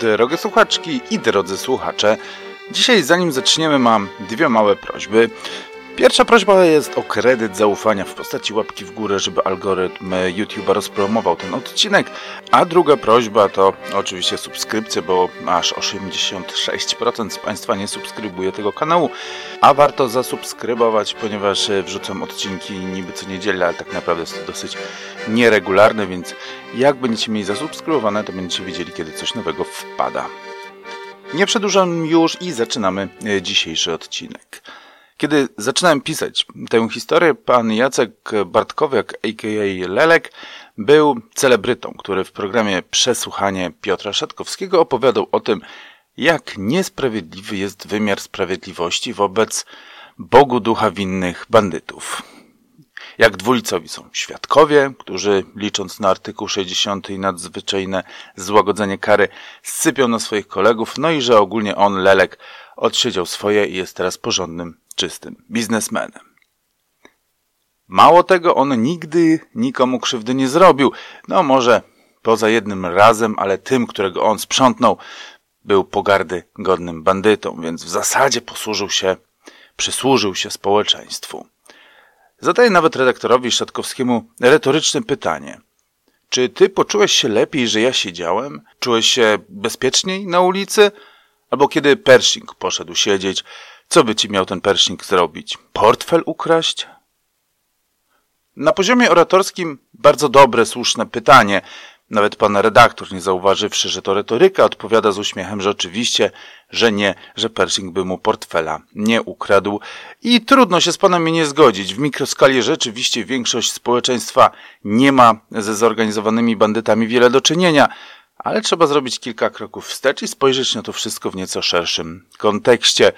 Drogie słuchaczki i drodzy słuchacze, dzisiaj zanim zaczniemy mam dwie małe prośby. Pierwsza prośba jest o kredyt zaufania w postaci łapki w górę, żeby algorytm YouTube'a rozpromował ten odcinek. A druga prośba to oczywiście subskrypcja, bo aż 86% z Państwa nie subskrybuje tego kanału. A warto zasubskrybować, ponieważ wrzucam odcinki niby co niedzielę, ale tak naprawdę jest to dosyć nieregularne, więc jak będziecie mieli zasubskrybowane, to będziecie wiedzieli, kiedy coś nowego wpada. Nie przedłużam już i zaczynamy dzisiejszy odcinek. Kiedy zaczynałem pisać tę historię, pan Jacek Bartkowiak, a.k.a. Lelek, był celebrytą, który w programie Przesłuchanie Piotra Szatkowskiego opowiadał o tym, jak niesprawiedliwy jest wymiar sprawiedliwości wobec Bogu ducha winnych bandytów. Jak dwulicowi są świadkowie, którzy licząc na artykuł 60 i nadzwyczajne złagodzenie kary sypią na swoich kolegów, no i że ogólnie on, Lelek, odsiedział swoje i jest teraz porządnym czystym biznesmenem. Mało tego, on nigdy nikomu krzywdy nie zrobił. No może poza jednym razem, ale tym, którego on sprzątnął, był pogardy godnym bandytą, więc w zasadzie posłużył się, przysłużył się społeczeństwu. Zadaję nawet redaktorowi Szatkowskiemu retoryczne pytanie. Czy ty poczułeś się lepiej, że ja siedziałem? Czułeś się bezpieczniej na ulicy? Albo kiedy Pershing poszedł siedzieć, co by ci miał ten Pershing zrobić? Portfel ukraść? Na poziomie oratorskim bardzo dobre, słuszne pytanie. Nawet pan redaktor, nie zauważywszy, że to retoryka, odpowiada z uśmiechem, że oczywiście, że nie, że Pershing by mu portfela nie ukradł. I trudno się z panem nie zgodzić. W mikroskali rzeczywiście większość społeczeństwa nie ma ze zorganizowanymi bandytami wiele do czynienia, ale trzeba zrobić kilka kroków wstecz i spojrzeć na to wszystko w nieco szerszym kontekście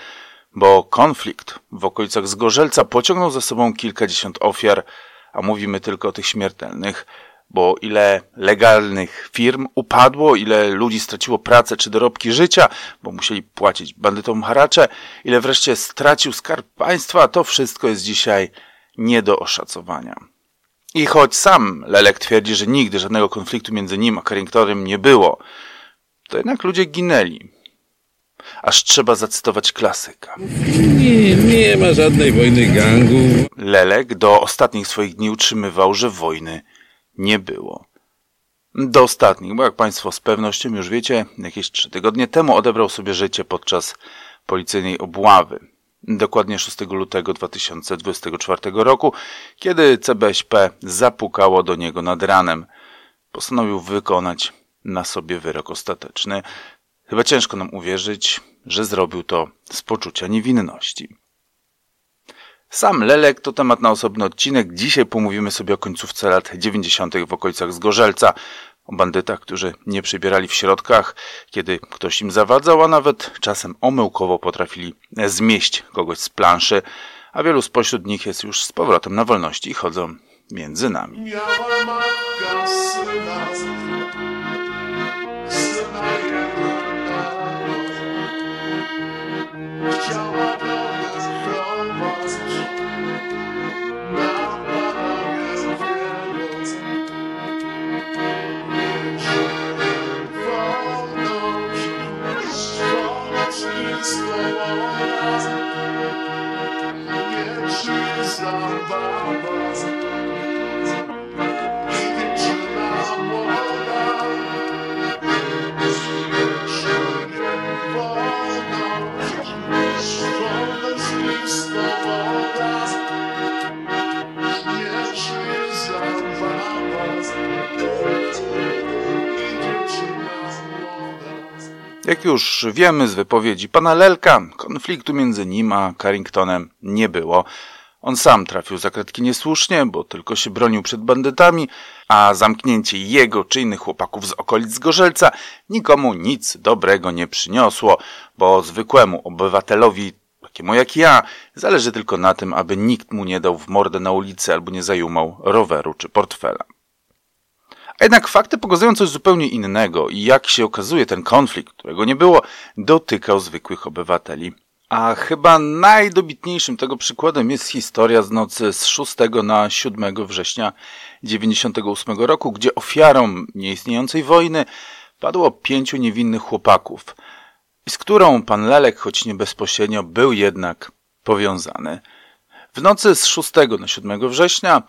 bo konflikt w okolicach Zgorzelca pociągnął za sobą kilkadziesiąt ofiar, a mówimy tylko o tych śmiertelnych, bo ile legalnych firm upadło, ile ludzi straciło pracę czy dorobki życia, bo musieli płacić bandytom haracze, ile wreszcie stracił skarb państwa, to wszystko jest dzisiaj nie do oszacowania. I choć sam Lelek twierdzi, że nigdy żadnego konfliktu między nim a Carringtonem nie było, to jednak ludzie ginęli aż trzeba zacytować klasyka. Nie, nie ma żadnej wojny gangu. Lelek do ostatnich swoich dni utrzymywał, że wojny nie było. Do ostatnich, bo jak Państwo z pewnością już wiecie, jakieś trzy tygodnie temu odebrał sobie życie podczas policyjnej obławy. Dokładnie 6 lutego 2024 roku, kiedy CBŚP zapukało do niego nad ranem. Postanowił wykonać na sobie wyrok ostateczny. Chyba ciężko nam uwierzyć, że zrobił to z poczucia niewinności. Sam Lelek to temat na osobny odcinek. Dzisiaj pomówimy sobie o końcówce lat 90. w okolicach Zgorzelca, o bandytach, którzy nie przybierali w środkach, kiedy ktoś im zawadzał, a nawet czasem omyłkowo potrafili zmieść kogoś z planszy, a wielu spośród nich jest już z powrotem na wolności i chodzą między nami. Miała Chciała do nas prowadzić Na paragraf wielot Jeżeli wolność Wolność jest koło nas Nie przyznam wam Jak już wiemy z wypowiedzi pana Lelka, konfliktu między nim a Carringtonem nie było. On sam trafił za kratki niesłusznie, bo tylko się bronił przed bandytami, a zamknięcie jego czy innych chłopaków z okolic Gorzelca nikomu nic dobrego nie przyniosło, bo zwykłemu obywatelowi, takiemu jak ja, zależy tylko na tym, aby nikt mu nie dał w mordę na ulicy albo nie zajumał roweru czy portfela. Jednak fakty pokazują coś zupełnie innego i jak się okazuje ten konflikt, którego nie było, dotykał zwykłych obywateli. A chyba najdobitniejszym tego przykładem jest historia z nocy z 6 na 7 września 1998 roku, gdzie ofiarą nieistniejącej wojny padło pięciu niewinnych chłopaków, z którą pan Lelek, choć nie bezpośrednio, był jednak powiązany. W nocy z 6 na 7 września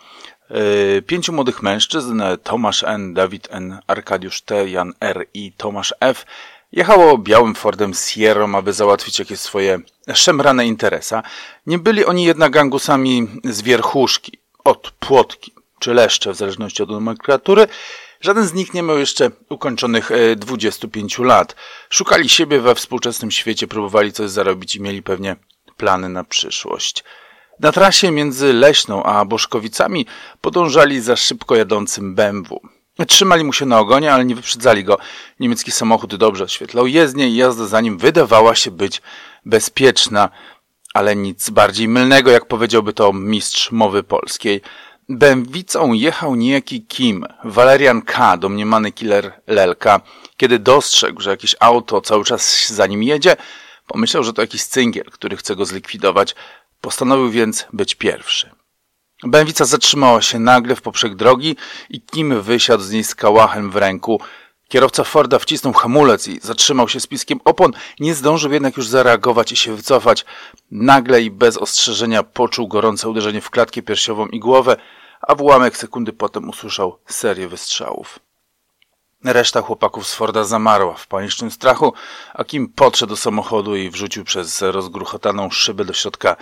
pięciu młodych mężczyzn, Tomasz N., Dawid N., Arkadiusz T., Jan R. i Tomasz F., jechało białym Fordem Sierra, aby załatwić jakieś swoje szemrane interesa. Nie byli oni jednak gangusami z wierchuszki, od płotki czy leszcze, w zależności od nomenklatury. Żaden z nich nie miał jeszcze ukończonych 25 e, lat. Szukali siebie we współczesnym świecie, próbowali coś zarobić i mieli pewnie plany na przyszłość. Na trasie między Leśną a Boszkowicami podążali za szybko jadącym BMW. Trzymali mu się na ogonie, ale nie wyprzedzali go. Niemiecki samochód dobrze oświetlał jezdnię i jazda za nim wydawała się być bezpieczna, ale nic bardziej mylnego, jak powiedziałby to mistrz mowy polskiej. Bębwicą jechał niejaki Kim, Valerian K., domniemany killer Lelka. Kiedy dostrzegł, że jakieś auto cały czas za nim jedzie, pomyślał, że to jakiś cyngiel, który chce go zlikwidować. Postanowił więc być pierwszy. Bęwica zatrzymała się nagle w poprzek drogi i Kim wysiadł z niej z kałachem w ręku. Kierowca Forda wcisnął hamulec i zatrzymał się z piskiem opon. Nie zdążył jednak już zareagować i się wycofać. Nagle i bez ostrzeżenia poczuł gorące uderzenie w klatkę piersiową i głowę, a w ułamek sekundy potem usłyszał serię wystrzałów. Reszta chłopaków z Forda zamarła w panicznym strachu, a Kim podszedł do samochodu i wrzucił przez rozgruchotaną szybę do środka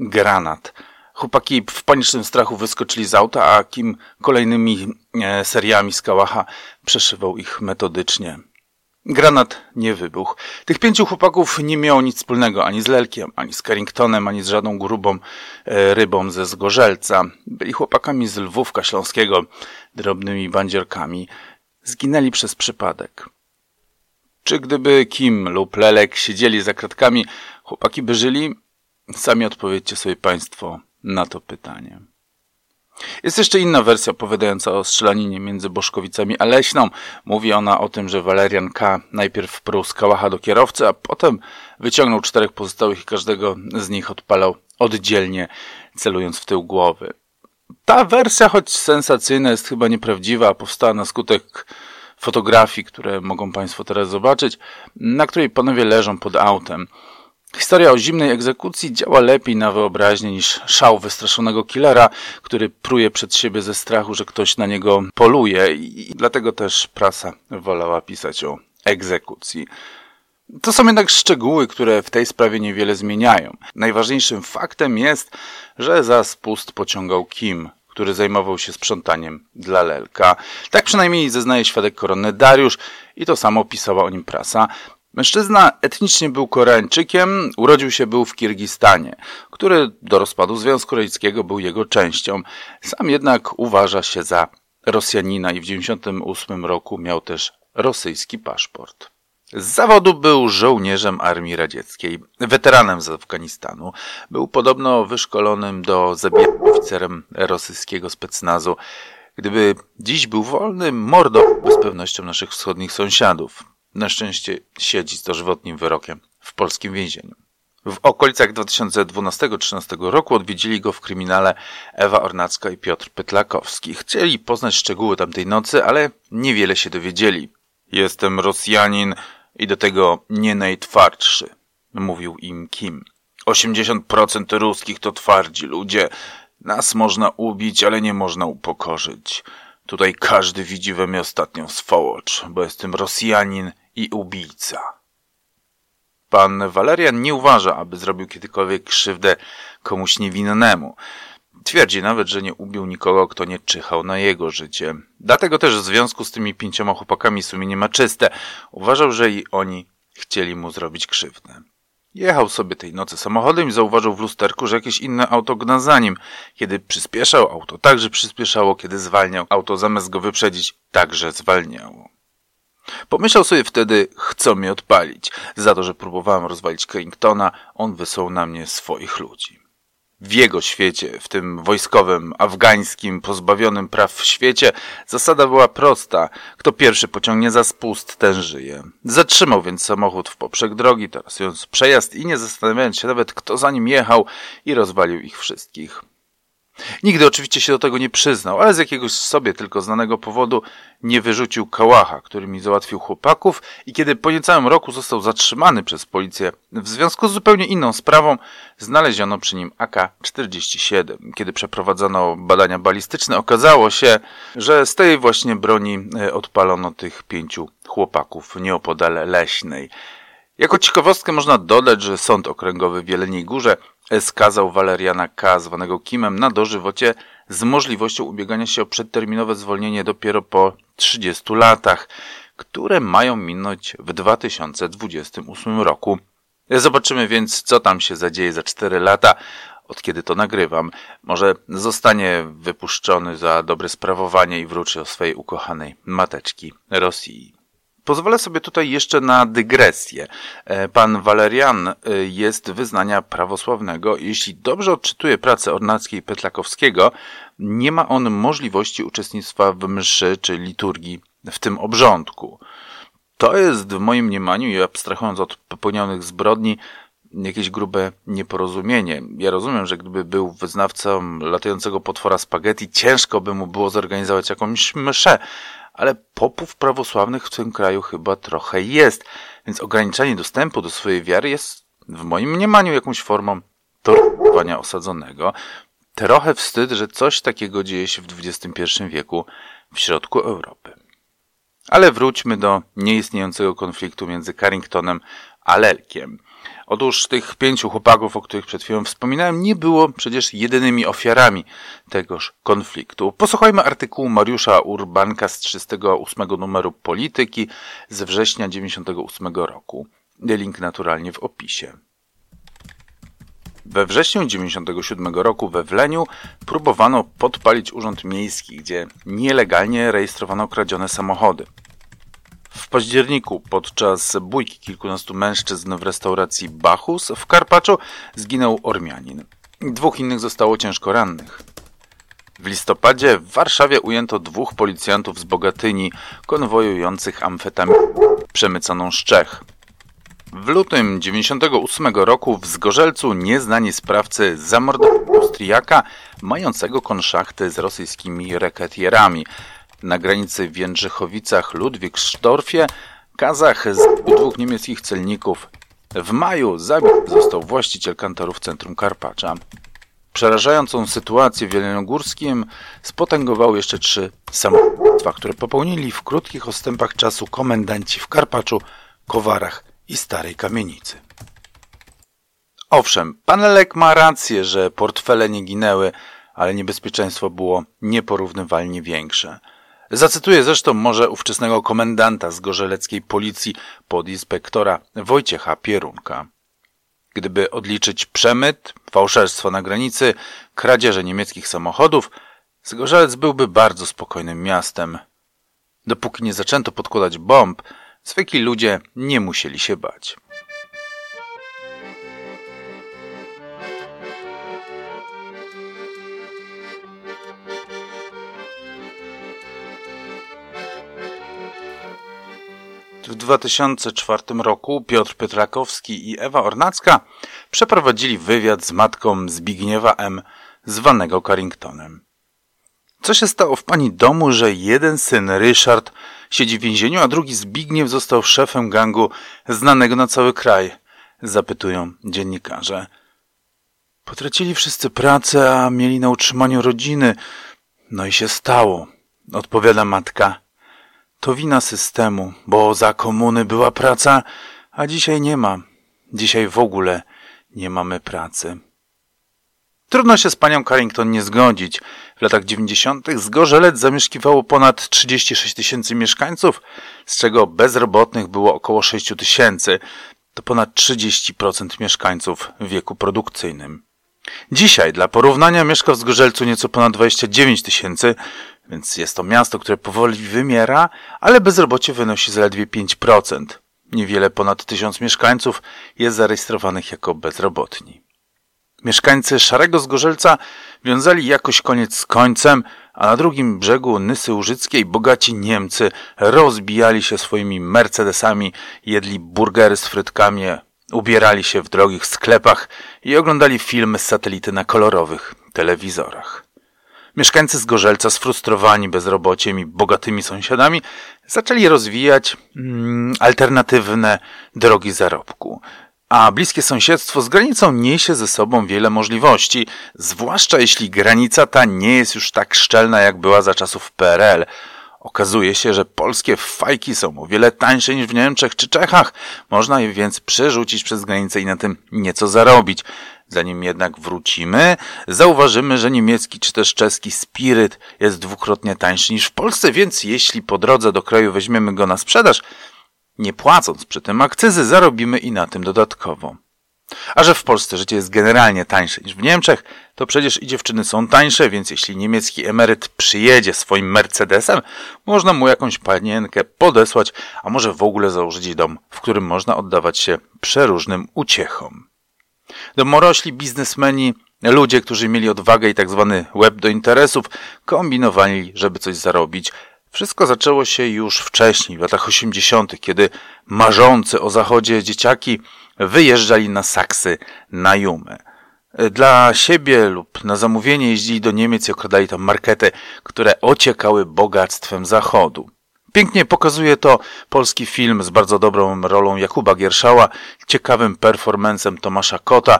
granat. Chłopaki w panicznym strachu wyskoczyli z auta, a Kim kolejnymi e, seriami z kałacha przeszywał ich metodycznie. Granat nie wybuchł. Tych pięciu chłopaków nie miało nic wspólnego ani z Lelkiem, ani z Carringtonem, ani z żadną grubą e, rybą ze Zgorzelca. Byli chłopakami z Lwówka Śląskiego, drobnymi bandzierkami. Zginęli przez przypadek. Czy gdyby Kim lub Lelek siedzieli za kratkami, chłopaki by żyli? Sami odpowiedzcie sobie Państwo na to pytanie. Jest jeszcze inna wersja opowiadająca o strzelaninie między Boszkowicami a Leśną. Mówi ona o tym, że Walerian K. najpierw pruł z kałacha do kierowcy, a potem wyciągnął czterech pozostałych i każdego z nich odpalał oddzielnie, celując w tył głowy. Ta wersja, choć sensacyjna, jest chyba nieprawdziwa, powstała na skutek fotografii, które mogą Państwo teraz zobaczyć, na której panowie leżą pod autem. Historia o zimnej egzekucji działa lepiej na wyobraźnię niż szał wystraszonego killera, który pruje przed siebie ze strachu, że ktoś na niego poluje i dlatego też prasa wolała pisać o egzekucji. To są jednak szczegóły, które w tej sprawie niewiele zmieniają. Najważniejszym faktem jest, że za spust pociągał Kim, który zajmował się sprzątaniem dla Lelka. Tak przynajmniej zeznaje świadek koronny Dariusz i to samo pisała o nim prasa. Mężczyzna etnicznie był Koreańczykiem, urodził się był w Kirgistanie, który do rozpadu Związku Radzieckiego był jego częścią. Sam jednak uważa się za Rosjanina i w 1998 roku miał też rosyjski paszport. Z zawodu był żołnierzem armii radzieckiej, weteranem z Afganistanu. Był podobno wyszkolonym do zabijania oficerem rosyjskiego specnazu. Gdyby dziś był wolny, mordo z pewnością naszych wschodnich sąsiadów. Na szczęście siedzi z dożywotnim wyrokiem w polskim więzieniu. W okolicach 2012-2013 roku odwiedzili go w kryminale Ewa Ornacka i Piotr Pytlakowski. Chcieli poznać szczegóły tamtej nocy, ale niewiele się dowiedzieli. Jestem Rosjanin i do tego nie najtwardszy, mówił im Kim. 80% ruskich to twardzi ludzie. Nas można ubić, ale nie można upokorzyć. Tutaj każdy widzi we mnie ostatnią swołocz, bo jestem Rosjanin i ubijca. Pan Walerian nie uważa, aby zrobił kiedykolwiek krzywdę komuś niewinnemu. Twierdzi nawet, że nie ubił nikogo, kto nie czyhał na jego życie. Dlatego też w związku z tymi pięcioma chłopakami sumienie ma czyste. Uważał, że i oni chcieli mu zrobić krzywdę. Jechał sobie tej nocy samochodem i zauważył w lusterku, że jakieś inne auto gna za nim. Kiedy przyspieszał, auto także przyspieszało. Kiedy zwalniał, auto zamiast go wyprzedzić, także zwalniało. Pomyślał sobie wtedy, chcą mnie odpalić. Za to, że próbowałem rozwalić Carringtona, on wysłał na mnie swoich ludzi. W jego świecie, w tym wojskowym, afgańskim, pozbawionym praw świecie, zasada była prosta. Kto pierwszy pociągnie za spust, ten żyje. Zatrzymał więc samochód w poprzek drogi, tarasując przejazd i nie zastanawiając się nawet, kto za nim jechał i rozwalił ich wszystkich. Nigdy oczywiście się do tego nie przyznał, ale z jakiegoś sobie tylko znanego powodu nie wyrzucił kałacha, który mi załatwił chłopaków i kiedy po niecałym roku został zatrzymany przez policję w związku z zupełnie inną sprawą, znaleziono przy nim AK-47. Kiedy przeprowadzano badania balistyczne, okazało się, że z tej właśnie broni e, odpalono tych pięciu chłopaków nieopodal Leśnej. Jako ciekawostkę można dodać, że Sąd Okręgowy w Jeleniej Górze skazał Waleriana K., zwanego Kimem, na dożywocie z możliwością ubiegania się o przedterminowe zwolnienie dopiero po 30 latach, które mają minąć w 2028 roku. Zobaczymy więc, co tam się zadzieje za 4 lata, od kiedy to nagrywam. Może zostanie wypuszczony za dobre sprawowanie i wróci o swojej ukochanej mateczki Rosji. Pozwolę sobie tutaj jeszcze na dygresję. E, pan Walerian e, jest wyznania prawosławnego. Jeśli dobrze odczytuję pracę Ornackiej Petlakowskiego, nie ma on możliwości uczestnictwa w mszy czy liturgii w tym obrządku. To jest w moim mniemaniu i abstrahując od popełnionych zbrodni, jakieś grube nieporozumienie. Ja rozumiem, że gdyby był wyznawcą latającego potwora spaghetti, ciężko by mu było zorganizować jakąś mszę, ale popów prawosławnych w tym kraju chyba trochę jest, więc ograniczanie dostępu do swojej wiary jest w moim mniemaniu jakąś formą torturowania osadzonego. Trochę wstyd, że coś takiego dzieje się w XXI wieku w środku Europy. Ale wróćmy do nieistniejącego konfliktu między Carringtonem a Lelkiem. Otóż tych pięciu chłopaków, o których przed chwilą wspominałem, nie było przecież jedynymi ofiarami tegoż konfliktu. Posłuchajmy artykułu Mariusza Urbanka z 38 numeru Polityki z września 98 roku. Link naturalnie w opisie. We wrześniu 97 roku we Wleniu próbowano podpalić urząd miejski, gdzie nielegalnie rejestrowano kradzione samochody. W październiku podczas bójki kilkunastu mężczyzn w restauracji Bachus w Karpaczu zginął Ormianin. Dwóch innych zostało ciężko rannych. W listopadzie w Warszawie ujęto dwóch policjantów z Bogatyni konwojujących amfetaminę przemyconą z Czech. W lutym 98 roku w Zgorzelcu nieznani sprawcy zamordowali Austriaka mającego konszachty z rosyjskimi reketierami. Na granicy w Jędrzechowicach Ludwigsztorfie Kazach z dwóch niemieckich celników. W maju zabity został właściciel kantorów centrum Karpacza. Przerażającą sytuację w Jeleniogórskim spotęgowały jeszcze trzy samobójstwa, które popełnili w krótkich odstępach czasu komendanci w Karpaczu, Kowarach i Starej Kamienicy. Owszem, pan Lek ma rację, że portfele nie ginęły, ale niebezpieczeństwo było nieporównywalnie większe. Zacytuję zresztą może ówczesnego komendanta z gorzeleckiej policji podinspektora Wojciecha Pierunka. Gdyby odliczyć przemyt, fałszerstwo na granicy, kradzieże niemieckich samochodów, Zgorzelec byłby bardzo spokojnym miastem. Dopóki nie zaczęto podkładać bomb, zwykli ludzie nie musieli się bać. 2004 roku Piotr Piotrkowski i Ewa Ornacka przeprowadzili wywiad z matką Zbigniewa M., zwanego Carringtonem. Co się stało w pani domu, że jeden syn, Ryszard, siedzi w więzieniu, a drugi Zbigniew został szefem gangu znanego na cały kraj? Zapytują dziennikarze. Potracili wszyscy pracę, a mieli na utrzymaniu rodziny. No i się stało, odpowiada matka. To wina systemu, bo za komuny była praca, a dzisiaj nie ma. Dzisiaj w ogóle nie mamy pracy. Trudno się z panią Carrington nie zgodzić. W latach 90. Zgorzelec zamieszkiwało ponad 36 tysięcy mieszkańców, z czego bezrobotnych było około 6 tysięcy. To ponad 30% mieszkańców w wieku produkcyjnym. Dzisiaj dla porównania mieszka w Zgorzelcu nieco ponad 29 tysięcy, więc jest to miasto, które powoli wymiera, ale bezrobocie wynosi zaledwie 5%. Niewiele ponad tysiąc mieszkańców jest zarejestrowanych jako bezrobotni. Mieszkańcy Szarego Zgorzelca wiązali jakoś koniec z końcem, a na drugim brzegu Nysy Łużyckiej bogaci Niemcy rozbijali się swoimi Mercedesami, jedli burgery z frytkami, ubierali się w drogich sklepach i oglądali filmy z satelity na kolorowych telewizorach. Mieszkańcy Zgorzelca, sfrustrowani bezrobociem i bogatymi sąsiadami, zaczęli rozwijać mm, alternatywne drogi zarobku. A bliskie sąsiedztwo z granicą niesie ze sobą wiele możliwości, zwłaszcza jeśli granica ta nie jest już tak szczelna, jak była za czasów PRL. Okazuje się, że polskie fajki są o wiele tańsze niż w Niemczech czy Czechach. Można je więc przerzucić przez granicę i na tym nieco zarobić. Zanim jednak wrócimy, zauważymy, że niemiecki czy też czeski spiryt jest dwukrotnie tańszy niż w Polsce, więc jeśli po drodze do kraju weźmiemy go na sprzedaż, nie płacąc przy tym akcyzy, zarobimy i na tym dodatkowo. A że w Polsce życie jest generalnie tańsze niż w Niemczech, to przecież i dziewczyny są tańsze, więc jeśli niemiecki emeryt przyjedzie swoim Mercedesem, można mu jakąś panienkę podesłać, a może w ogóle założyć dom, w którym można oddawać się przeróżnym uciechom. Domorośli biznesmeni, ludzie, którzy mieli odwagę i tak zwany web do interesów, kombinowali, żeby coś zarobić. Wszystko zaczęło się już wcześniej, w latach 80., kiedy marzący o zachodzie dzieciaki wyjeżdżali na Saksy, na Jumę. Dla siebie lub na zamówienie jeździli do Niemiec i okradali tam markety, które ociekały bogactwem zachodu. Pięknie pokazuje to polski film z bardzo dobrą rolą Jakuba Gierszała, ciekawym performancem Tomasza Kota,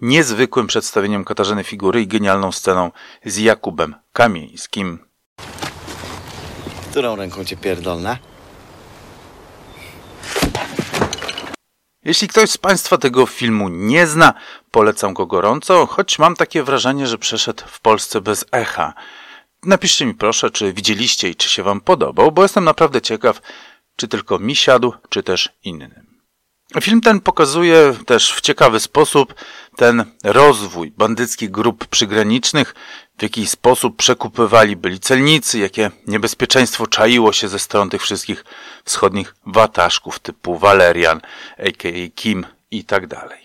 niezwykłym przedstawieniem Katarzyny Figury i genialną sceną z Jakubem Kamieńskim. Którą ręką cię pierdolna? Jeśli ktoś z Państwa tego filmu nie zna, polecam go gorąco, choć mam takie wrażenie, że przeszedł w Polsce bez echa. Napiszcie mi proszę, czy widzieliście i czy się Wam podobał, bo jestem naprawdę ciekaw, czy tylko mi siadł, czy też innym. Film ten pokazuje też w ciekawy sposób ten rozwój bandyckich grup przygranicznych, w jaki sposób przekupywali byli celnicy, jakie niebezpieczeństwo czaiło się ze stron tych wszystkich wschodnich wataszków typu Valerian, a.k.a. Kim i tak dalej.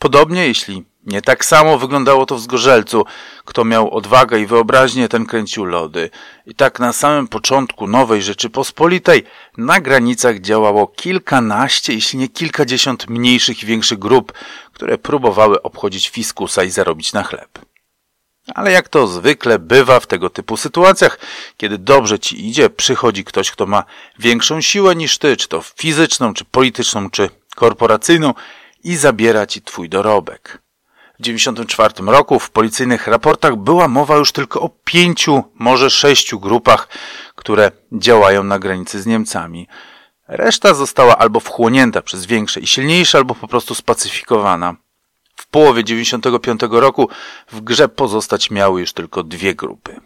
Podobnie, jeśli nie tak samo wyglądało to w Zgorzelcu. Kto miał odwagę i wyobraźnię, ten kręcił lody. I tak na samym początku nowej Rzeczypospolitej na granicach działało kilkanaście, jeśli nie kilkadziesiąt mniejszych i większych grup, które próbowały obchodzić fiskusa i zarobić na chleb. Ale jak to zwykle bywa w tego typu sytuacjach, kiedy dobrze ci idzie, przychodzi ktoś, kto ma większą siłę niż ty, czy to fizyczną, czy polityczną, czy korporacyjną i zabiera ci twój dorobek. W 1994 roku w policyjnych raportach była mowa już tylko o pięciu, może sześciu grupach, które działają na granicy z Niemcami. Reszta została albo wchłonięta przez większe i silniejsze, albo po prostu spacyfikowana. W połowie 1995 roku w grze pozostać miały już tylko dwie grupy.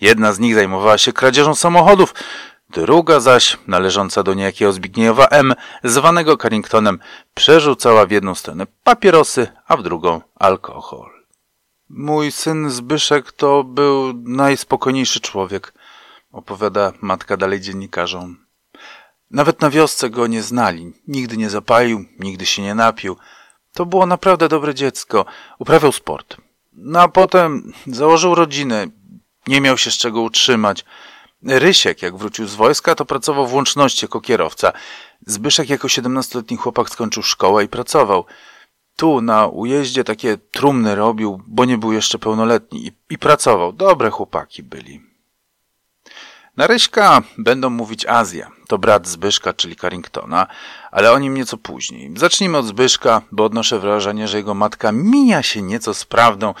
Jedna z nich zajmowała się kradzieżą samochodów, Druga zaś, należąca do niejakiego Zbigniewa M., zwanego Carringtonem, przerzucała w jedną stronę papierosy, a w drugą alkohol. Mój syn Zbyszek to był najspokojniejszy człowiek, opowiada matka dalej dziennikarzom. Nawet na wiosce go nie znali, nigdy nie zapalił, nigdy się nie napił. To było naprawdę dobre dziecko, uprawiał sport. No a potem założył rodzinę, nie miał się z czego utrzymać. Rysiek, jak wrócił z wojska, to pracował w łączności jako kierowca. Zbyszek jako 17-letni chłopak skończył szkołę i pracował. Tu na ujeździe takie trumny robił, bo nie był jeszcze pełnoletni i, i pracował. Dobre chłopaki byli. Na Ryśka będą mówić Azja. To brat Zbyszka, czyli Carringtona, ale o nim nieco później. Zacznijmy od Zbyszka, bo odnoszę wrażenie, że jego matka mija się nieco z prawdą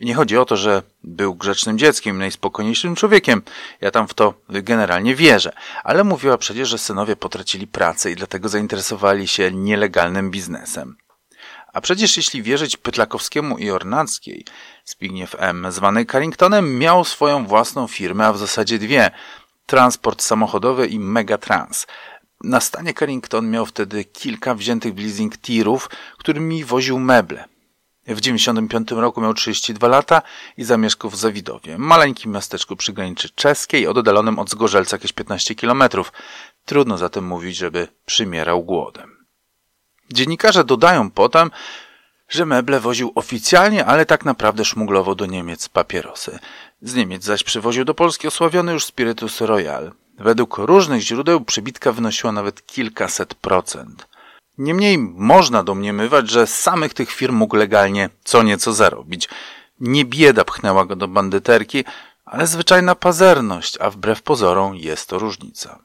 i nie chodzi o to, że był grzecznym dzieckiem, najspokojniejszym człowiekiem. Ja tam w to generalnie wierzę. Ale mówiła przecież, że synowie potracili pracę i dlatego zainteresowali się nielegalnym biznesem. A przecież jeśli wierzyć Pytlakowskiemu i Ornackiej, Zbigniew M., zwany Carringtonem, miał swoją własną firmę, a w zasadzie dwie. Transport samochodowy i Megatrans. Na stanie Carrington miał wtedy kilka wziętych w leasing tirów, którymi woził meble. W 1995 roku miał 32 lata i zamieszkał w Zawidowie, maleńkim miasteczku przy granicy czeskiej, oddalonym od Zgorzelca jakieś 15 kilometrów. Trudno zatem mówić, żeby przymierał głodem. Dziennikarze dodają potem, że meble woził oficjalnie, ale tak naprawdę szmuglował do Niemiec papierosy. Z Niemiec zaś przywoził do Polski osławiony już spirytus Royal. Według różnych źródeł przybitka wynosiła nawet kilkaset procent. Niemniej można domniemywać, że samych tych firm mógł legalnie co nieco zarobić. Nie bieda pchnęła go do bandyterki, ale zwyczajna pazerność, a wbrew pozorom jest to różnica.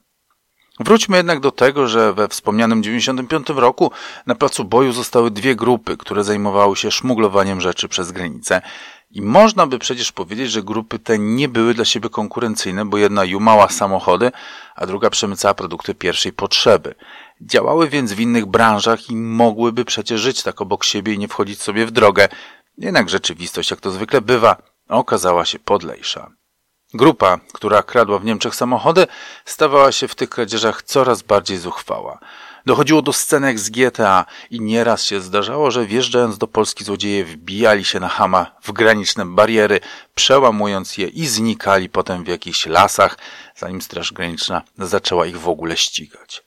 Wróćmy jednak do tego, że we wspomnianym 95 roku na placu boju zostały dwie grupy, które zajmowały się szmuglowaniem rzeczy przez granicę. I można by przecież powiedzieć, że grupy te nie były dla siebie konkurencyjne, bo jedna jumała samochody, a druga przemycała produkty pierwszej potrzeby. Działały więc w innych branżach i mogłyby przecież żyć tak obok siebie i nie wchodzić sobie w drogę. Jednak rzeczywistość, jak to zwykle bywa, okazała się podlejsza. Grupa, która kradła w Niemczech samochody, stawała się w tych kradzieżach coraz bardziej zuchwała. Dochodziło do scenek z GTA i nieraz się zdarzało, że wjeżdżając do Polski złodzieje wbijali się na Hama w graniczne bariery, przełamując je i znikali potem w jakichś lasach, zanim Straż Graniczna zaczęła ich w ogóle ścigać.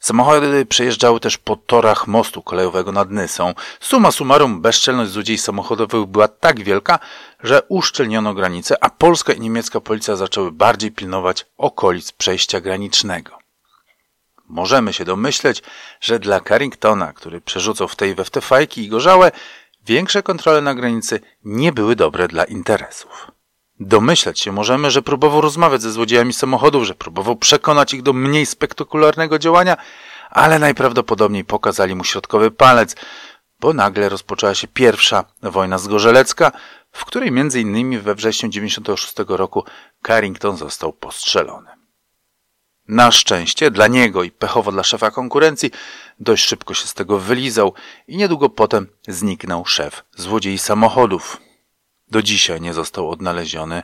Samochody przejeżdżały też po torach mostu kolejowego nad Nysą. Suma summarum bezczelność złodziei samochodowych była tak wielka, że uszczelniono granice, a polska i niemiecka policja zaczęły bardziej pilnować okolic przejścia granicznego. Możemy się domyśleć, że dla Carringtona, który przerzucał w tej we w te fajki i gorzałe, większe kontrole na granicy nie były dobre dla interesów. Domyślać się możemy, że próbował rozmawiać ze złodziejami samochodów, że próbował przekonać ich do mniej spektakularnego działania, ale najprawdopodobniej pokazali mu środkowy palec, bo nagle rozpoczęła się pierwsza wojna zgorzelecka, w której między innymi we wrześniu 1996 roku Carrington został postrzelony. Na szczęście dla niego i pechowo dla szefa konkurencji dość szybko się z tego wylizał i niedługo potem zniknął szef złodziei samochodów, do dzisiaj nie został odnaleziony,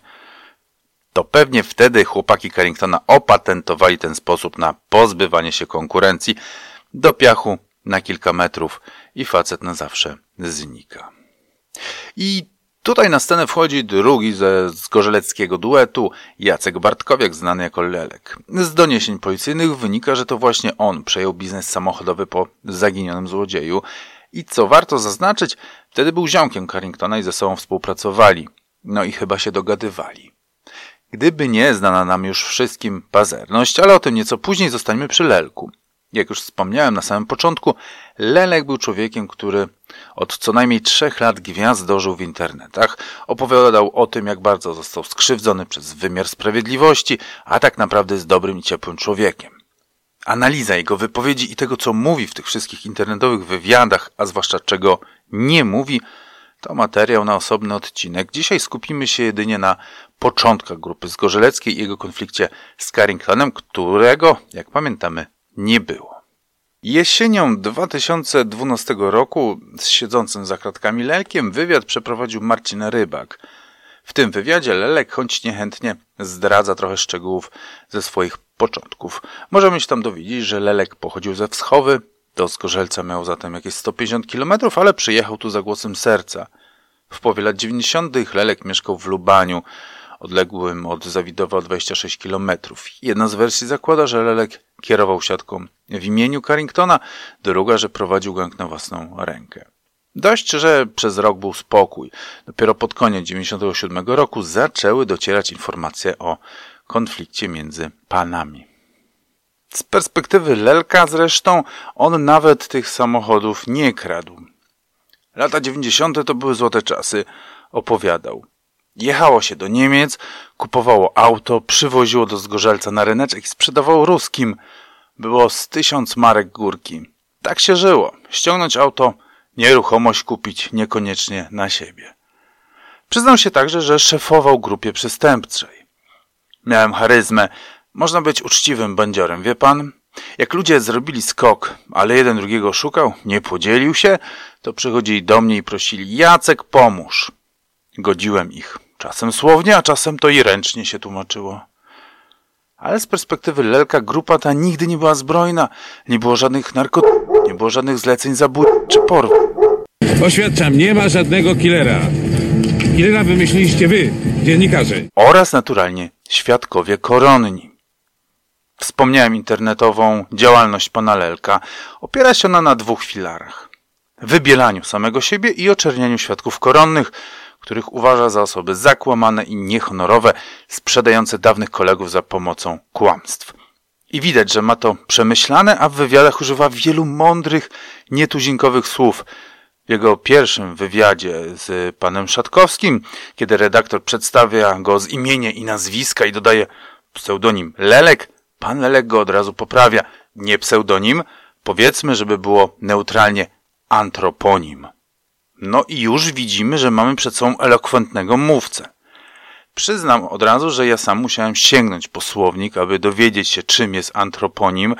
to pewnie wtedy chłopaki Carringtona opatentowali ten sposób na pozbywanie się konkurencji. Do piachu na kilka metrów i facet na zawsze znika. I tutaj na scenę wchodzi drugi ze zgorzeleckiego duetu, Jacek Bartkowiak, znany jako Lelek. Z doniesień policyjnych wynika, że to właśnie on przejął biznes samochodowy po zaginionym złodzieju i co warto zaznaczyć, wtedy był ziomkiem Carringtona i ze sobą współpracowali. No i chyba się dogadywali. Gdyby nie znana nam już wszystkim pazerność, ale o tym nieco później zostańmy przy Lelku. Jak już wspomniałem na samym początku, Lelek był człowiekiem, który od co najmniej trzech lat gwiazdożył w internetach. Opowiadał o tym, jak bardzo został skrzywdzony przez wymiar sprawiedliwości, a tak naprawdę jest dobrym i ciepłym człowiekiem. Analiza jego wypowiedzi i tego, co mówi w tych wszystkich internetowych wywiadach, a zwłaszcza czego nie mówi, to materiał na osobny odcinek. Dzisiaj skupimy się jedynie na początkach grupy Zgorzeleckiej i jego konflikcie z Carringtonem, którego, jak pamiętamy, nie było. Jesienią 2012 roku z siedzącym za kratkami Lelkiem wywiad przeprowadził Marcin Rybak. W tym wywiadzie Lelek choć niechętnie zdradza trochę szczegółów ze swoich początków. Możemy się tam dowiedzieć, że Lelek pochodził ze Wschowy, do Zgorzelca miał zatem jakieś 150 km, ale przyjechał tu za głosem serca. W połowie lat 90. Lelek mieszkał w Lubaniu, odległym od Zawidowa o 26 km. Jedna z wersji zakłada, że Lelek kierował siatką w imieniu Carringtona, druga, że prowadził gang na własną rękę. Dość, że przez rok był spokój. Dopiero pod koniec 97 roku zaczęły docierać informacje o konflikcie między panami. Z perspektywy Lelka zresztą on nawet tych samochodów nie kradł. Lata 90. to były złote czasy, opowiadał. Jechało się do Niemiec, kupowało auto, przywoziło do Zgorzelca na ryneczek i sprzedawało ruskim. Było z tysiąc marek górki. Tak się żyło. Ściągnąć auto, nieruchomość kupić niekoniecznie na siebie. Przyznał się także, że szefował grupie przestępczej. Miałem charyzmę. Można być uczciwym bandziorem, wie pan? Jak ludzie zrobili skok, ale jeden drugiego szukał, nie podzielił się, to przychodzili do mnie i prosili Jacek, pomóż. Godziłem ich. Czasem słownie, a czasem to i ręcznie się tłumaczyło. Ale z perspektywy Lelka grupa ta nigdy nie była zbrojna. Nie było żadnych narkotyków, nie było żadnych zleceń zabójczych czy porwów. Oświadczam, nie ma żadnego killera. Killera wymyśliliście wy, dziennikarze. Oraz naturalnie świadkowie koronni. Wspomniałem internetową działalność pana Lelka. Opiera się ona na dwóch filarach. Wybielaniu samego siebie i oczernianiu świadków koronnych, których uważa za osoby zakłamane i niehonorowe, sprzedające dawnych kolegów za pomocą kłamstw. I widać, że ma to przemyślane, a w wywiadach używa wielu mądrych, nietuzinkowych słów. jego pierwszym wywiadzie z panem Szatkowskim, kiedy redaktor przedstawia go z imienia i nazwiska i dodaje pseudonim Lelek, pan Lelek go od razu poprawia. Nie pseudonim, powiedzmy, żeby było neutralnie antroponim. No i już widzimy, że mamy przed sobą elokwentnego mówcę. Przyznam od razu, że ja sam musiałem sięgnąć po słownik, aby dowiedzieć się, czym jest antroponim,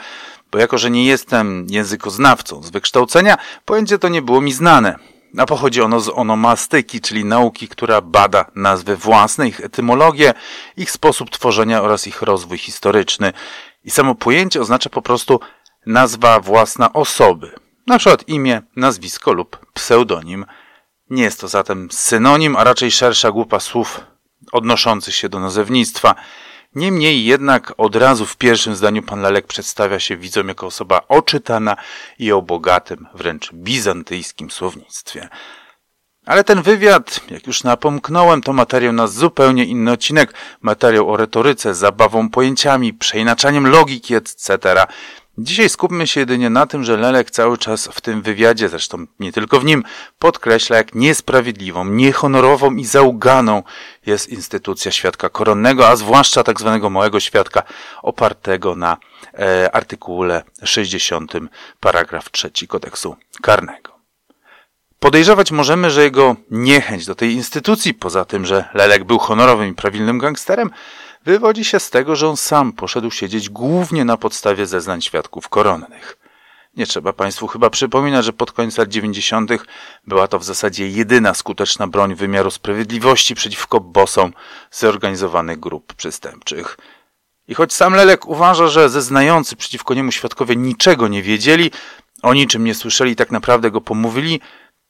bo jako, że nie jestem językoznawcą z wykształcenia, pojęcie to nie było mi znane. A pochodzi ono z onomastyki, czyli nauki, która bada nazwy własne, ich etymologię, ich sposób tworzenia oraz ich rozwój historyczny. I samo pojęcie oznacza po prostu nazwa własna osoby, na przykład imię, nazwisko lub pseudonim. Nie jest to zatem synonim, a raczej szersza grupa słów odnoszących się do nazewnictwa. Niemniej jednak od razu w pierwszym zdaniu pan Lalek przedstawia się widzom jako osoba oczytana i o bogatym, wręcz bizantyjskim słownictwie. Ale ten wywiad, jak już napomknąłem, to materiał na zupełnie inny odcinek, materiał o retoryce, zabawą pojęciami, przeinaczaniem logiki, etc. Dzisiaj skupmy się jedynie na tym, że Lelek cały czas w tym wywiadzie, zresztą nie tylko w nim, podkreśla, jak niesprawiedliwą, niehonorową i zauganą jest instytucja świadka koronnego, a zwłaszcza tak zwanego małego świadka opartego na e, artykule 60 paragraf 3 kodeksu karnego. Podejrzewać możemy, że jego niechęć do tej instytucji, poza tym, że Lelek był honorowym i prawilnym gangsterem, wywodzi się z tego, że on sam poszedł siedzieć głównie na podstawie zeznań świadków koronnych. Nie trzeba Państwu chyba przypominać, że pod koniec lat 90. była to w zasadzie jedyna skuteczna broń wymiaru sprawiedliwości przeciwko bosom zorganizowanych grup przestępczych. I choć sam Lelek uważa, że zeznający przeciwko niemu świadkowie niczego nie wiedzieli, o niczym nie słyszeli tak naprawdę go pomówili,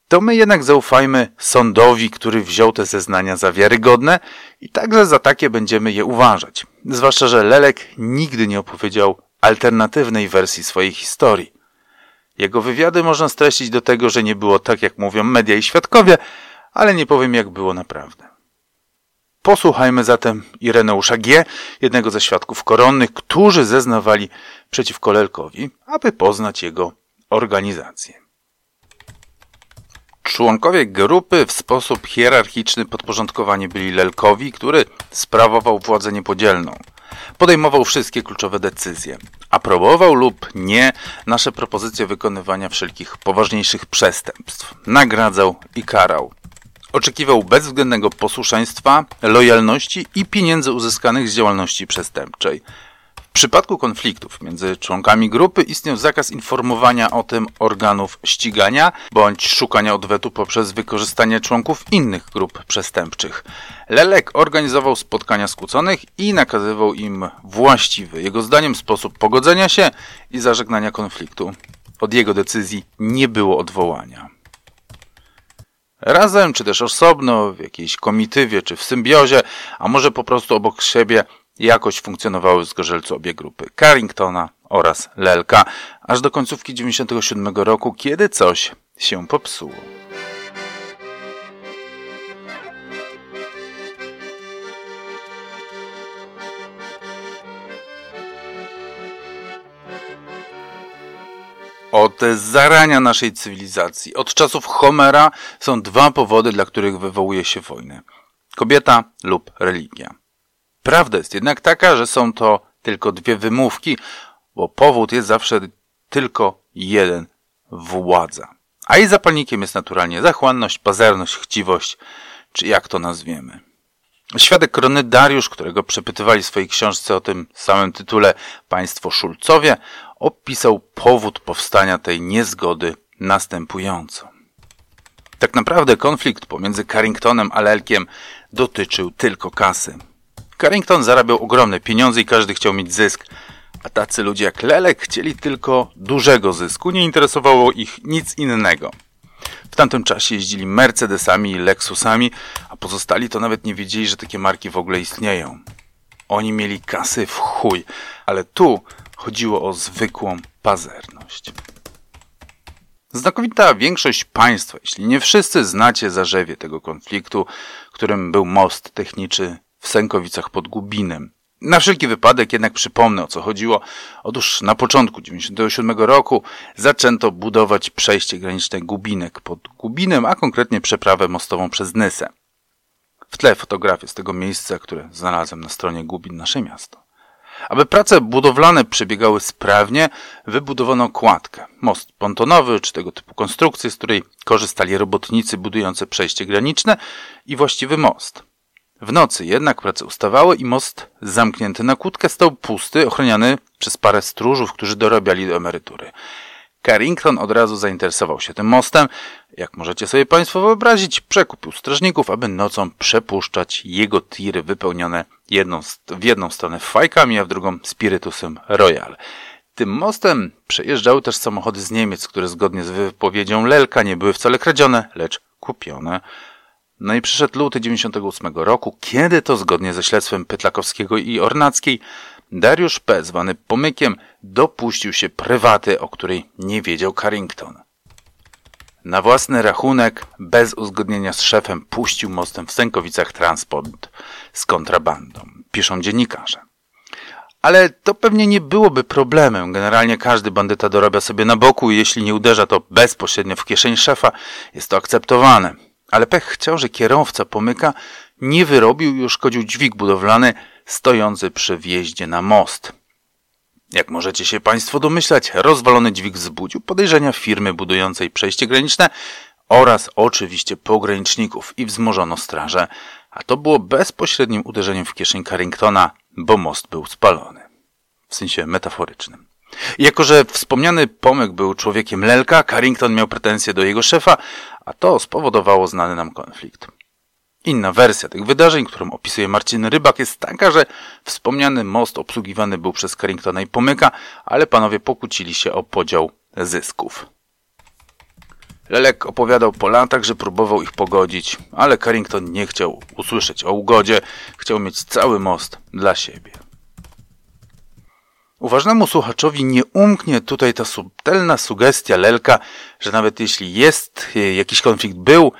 to my jednak zaufajmy sądowi, który wziął te zeznania za wiarygodne i także za takie będziemy je uważać. Zwłaszcza, że Lelek nigdy nie opowiedział alternatywnej wersji swojej historii. Jego wywiady można streścić do tego, że nie było tak, jak mówią media i świadkowie, ale nie powiem, jak było naprawdę. Posłuchajmy zatem Ireneusza G., jednego ze świadków koronnych, którzy zeznawali przeciwko Lelkowi, aby poznać jego organizację. Członkowie grupy w sposób hierarchiczny podporządkowani byli Lelkowi, który sprawował władzę niepodzielną. Podejmował wszystkie kluczowe decyzje. Aprobował lub nie nasze propozycje wykonywania wszelkich poważniejszych przestępstw. Nagradzał i karał. Oczekiwał bezwzględnego posłuszeństwa, lojalności i pieniędzy uzyskanych z działalności przestępczej. W przypadku konfliktów między członkami grupy istniał zakaz informowania o tym organów ścigania bądź szukania odwetu poprzez wykorzystanie członków innych grup przestępczych. Lelek organizował spotkania skłóconych i nakazywał im właściwy, jego zdaniem, sposób pogodzenia się i zażegnania konfliktu. Od jego decyzji nie było odwołania. Razem, czy też osobno, w jakiejś komitywie, czy w symbiozie, a może po prostu obok siebie, jakoś funkcjonowały w Zgorzelcu obie grupy Carringtona oraz Lelka, aż do końcówki 97 roku, kiedy coś się popsuło. Od zarania naszej cywilizacji, od czasów Homera, są dwa powody, dla których wywołuje się wojnę: kobieta lub religia. Prawda jest jednak taka, że są to tylko dwie wymówki, bo powód jest zawsze tylko jeden władza. A jej zapalnikiem jest naturalnie zachłanność, pazerność, chciwość, czy jak to nazwiemy. Świadek korony Dariusz, którego przepytywali w swojej książce o tym samym tytule Państwo Szulcowie, opisał powód powstania tej niezgody następująco. Tak naprawdę konflikt pomiędzy Carringtonem a Lelkiem dotyczył tylko kasy. Carrington zarabiał ogromne pieniądze i każdy chciał mieć zysk. A tacy ludzie jak Lelek chcieli tylko dużego zysku, nie interesowało ich nic innego. W tamtym czasie jeździli Mercedesami i Lexusami, a pozostali to nawet nie wiedzieli, że takie marki w ogóle istnieją. Oni mieli kasy w chuj, ale tu chodziło o zwykłą pazerność. Znakomita większość państwa, jeśli nie wszyscy znacie zarzewie tego konfliktu, którym był most techniczny w Sękowicach pod Gubinem. Na wszelki wypadek jednak przypomnę o co chodziło. Otóż na początku 1997 roku zaczęto budować przejście graniczne Gubinek pod Gubinem, a konkretnie przeprawę mostową przez Nysę. W tle fotografie z tego miejsca, które znalazłem na stronie Gubin Nasze Miasto. Aby prace budowlane przebiegały sprawnie, wybudowano kładkę, most pontonowy czy tego typu konstrukcję, z której korzystali robotnicy budujący przejście graniczne i właściwy most. W nocy jednak prace ustawały i most zamknięty na kłódkę stał pusty, ochroniany przez parę stróżów, którzy dorabiali do emerytury. Carrington od razu zainteresował się tym mostem. Jak możecie sobie Państwo wyobrazić, przekupił strażników, aby nocą przepuszczać jego tiry wypełnione jedną, w jedną stronę fajkami, a w drugą spirytusem Royal. Tym mostem przejeżdżały też samochody z Niemiec, które zgodnie z wypowiedzią Lelka nie były wcale kradzione, lecz kupione. No i przyszedł luty 98 roku, kiedy to zgodnie ze śledztwem Pytlakowskiego i Ornackiej Dariusz P., zwany Pomykiem, dopuścił się prywaty, o której nie wiedział Carrington. Na własny rachunek, bez uzgodnienia z szefem, puścił mostem w Sękowicach transport z kontrabandą, piszą dziennikarze. Ale to pewnie nie byłoby problemem. Generalnie każdy bandyta dorabia sobie na boku i jeśli nie uderza to bezpośrednio w kieszeń szefa, jest to akceptowane. Ale pech chciał, że kierowca pomyka nie wyrobił i uszkodził dźwig budowlany stojący przy wjeździe na most. Jak możecie się Państwo domyślać, rozwalony dźwig wzbudził podejrzenia firmy budującej przejście graniczne oraz oczywiście pograniczników i wzmożono straże, a to było bezpośrednim uderzeniem w kieszeń Carringtona, bo most był spalony. W sensie metaforycznym. Jako, że wspomniany Pomyk był człowiekiem Lelka, Carrington miał pretensje do jego szefa, a to spowodowało znany nam konflikt. Inna wersja tych wydarzeń, którą opisuje Marcin Rybak, jest taka, że wspomniany most obsługiwany był przez Carringtona i Pomyka, ale panowie pokłócili się o podział zysków. Lelek opowiadał po latach, że próbował ich pogodzić, ale Carrington nie chciał usłyszeć o ugodzie, chciał mieć cały most dla siebie. Uważnemu słuchaczowi nie umknie tutaj ta subtelna sugestia Lelka, że nawet jeśli jest e, jakiś konflikt był,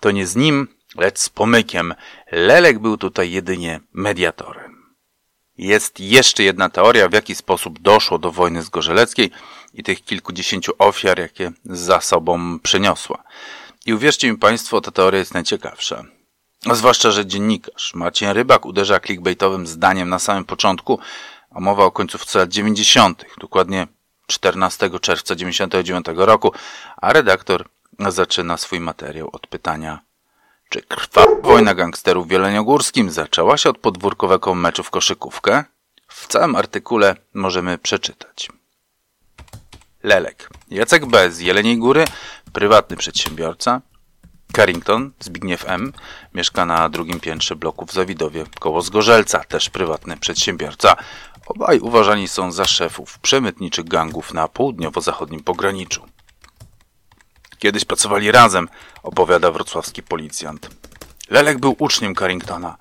to nie z nim, lecz z pomykiem. Lelek był tutaj jedynie mediatorem. Jest jeszcze jedna teoria, w jaki sposób doszło do wojny z Gorzeleckiej i tych kilkudziesięciu ofiar, jakie za sobą przyniosła. I uwierzcie mi Państwo, ta teoria jest najciekawsza. Zwłaszcza, że dziennikarz Marcin Rybak uderza clickbaitowym zdaniem na samym początku, a mowa o końcówce lat 90., dokładnie 14 czerwca 99 roku, a redaktor zaczyna swój materiał od pytania czy krwawa wojna gangsterów w Jeleniogórskim zaczęła się od podwórkowego meczu w koszykówkę? W całym artykule możemy przeczytać. Lelek. Jacek B. z Jeleniej Góry, prywatny przedsiębiorca. Carrington, Zbigniew M. Mieszka na drugim piętrze bloku w Zawidowie, koło Zgorzelca, też prywatny przedsiębiorca. Obaj uważani są za szefów przemytniczych gangów na południowo-zachodnim pograniczu. Kiedyś pracowali razem, opowiada wrocławski policjant. Lelek był uczniem Carringtona.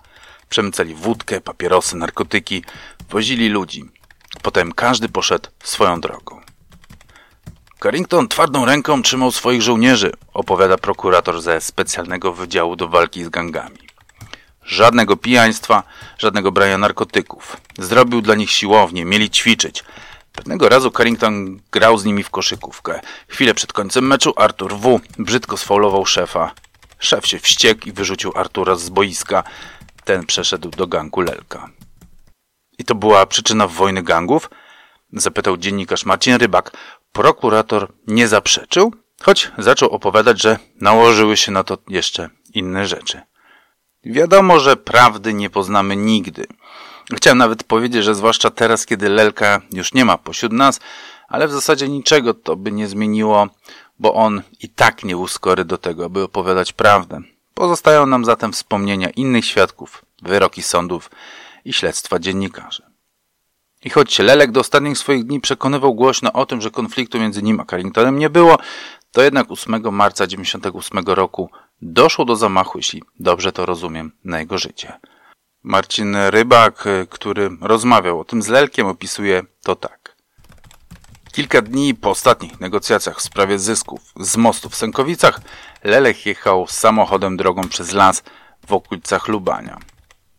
Przemycali wódkę, papierosy, narkotyki, wozili ludzi. Potem każdy poszedł swoją drogą. Carrington twardą ręką trzymał swoich żołnierzy, opowiada prokurator ze specjalnego wydziału do walki z gangami. Żadnego pijaństwa, żadnego brania narkotyków. Zrobił dla nich siłownię, mieli ćwiczyć. Pewnego razu Carrington grał z nimi w koszykówkę. Chwilę przed końcem meczu Artur W. brzydko sfaulował szefa. Szef się wściekł i wyrzucił Artura z boiska. Ten przeszedł do gangu Lelka. I to była przyczyna wojny gangów? Zapytał dziennikarz Marcin Rybak. Prokurator nie zaprzeczył, choć zaczął opowiadać, że nałożyły się na to jeszcze inne rzeczy. Wiadomo, że prawdy nie poznamy nigdy. Chciałem nawet powiedzieć, że zwłaszcza teraz, kiedy Lelka już nie ma pośród nas, ale w zasadzie niczego to by nie zmieniło, bo on i tak nie był skory do tego, aby opowiadać prawdę. Pozostają nam zatem wspomnienia innych świadków, wyroki sądów i śledztwa dziennikarzy. I choć Lelek do ostatnich swoich dni przekonywał głośno o tym, że konfliktu między nim a Carringtonem nie było, to jednak 8 marca 98 roku doszło do zamachu, jeśli dobrze to rozumiem, na jego życie. Marcin Rybak, który rozmawiał o tym z Lelkiem, opisuje to tak. Kilka dni po ostatnich negocjacjach w sprawie zysków z mostu w Sękowicach, Lelek jechał samochodem drogą przez las w okolicach Lubania.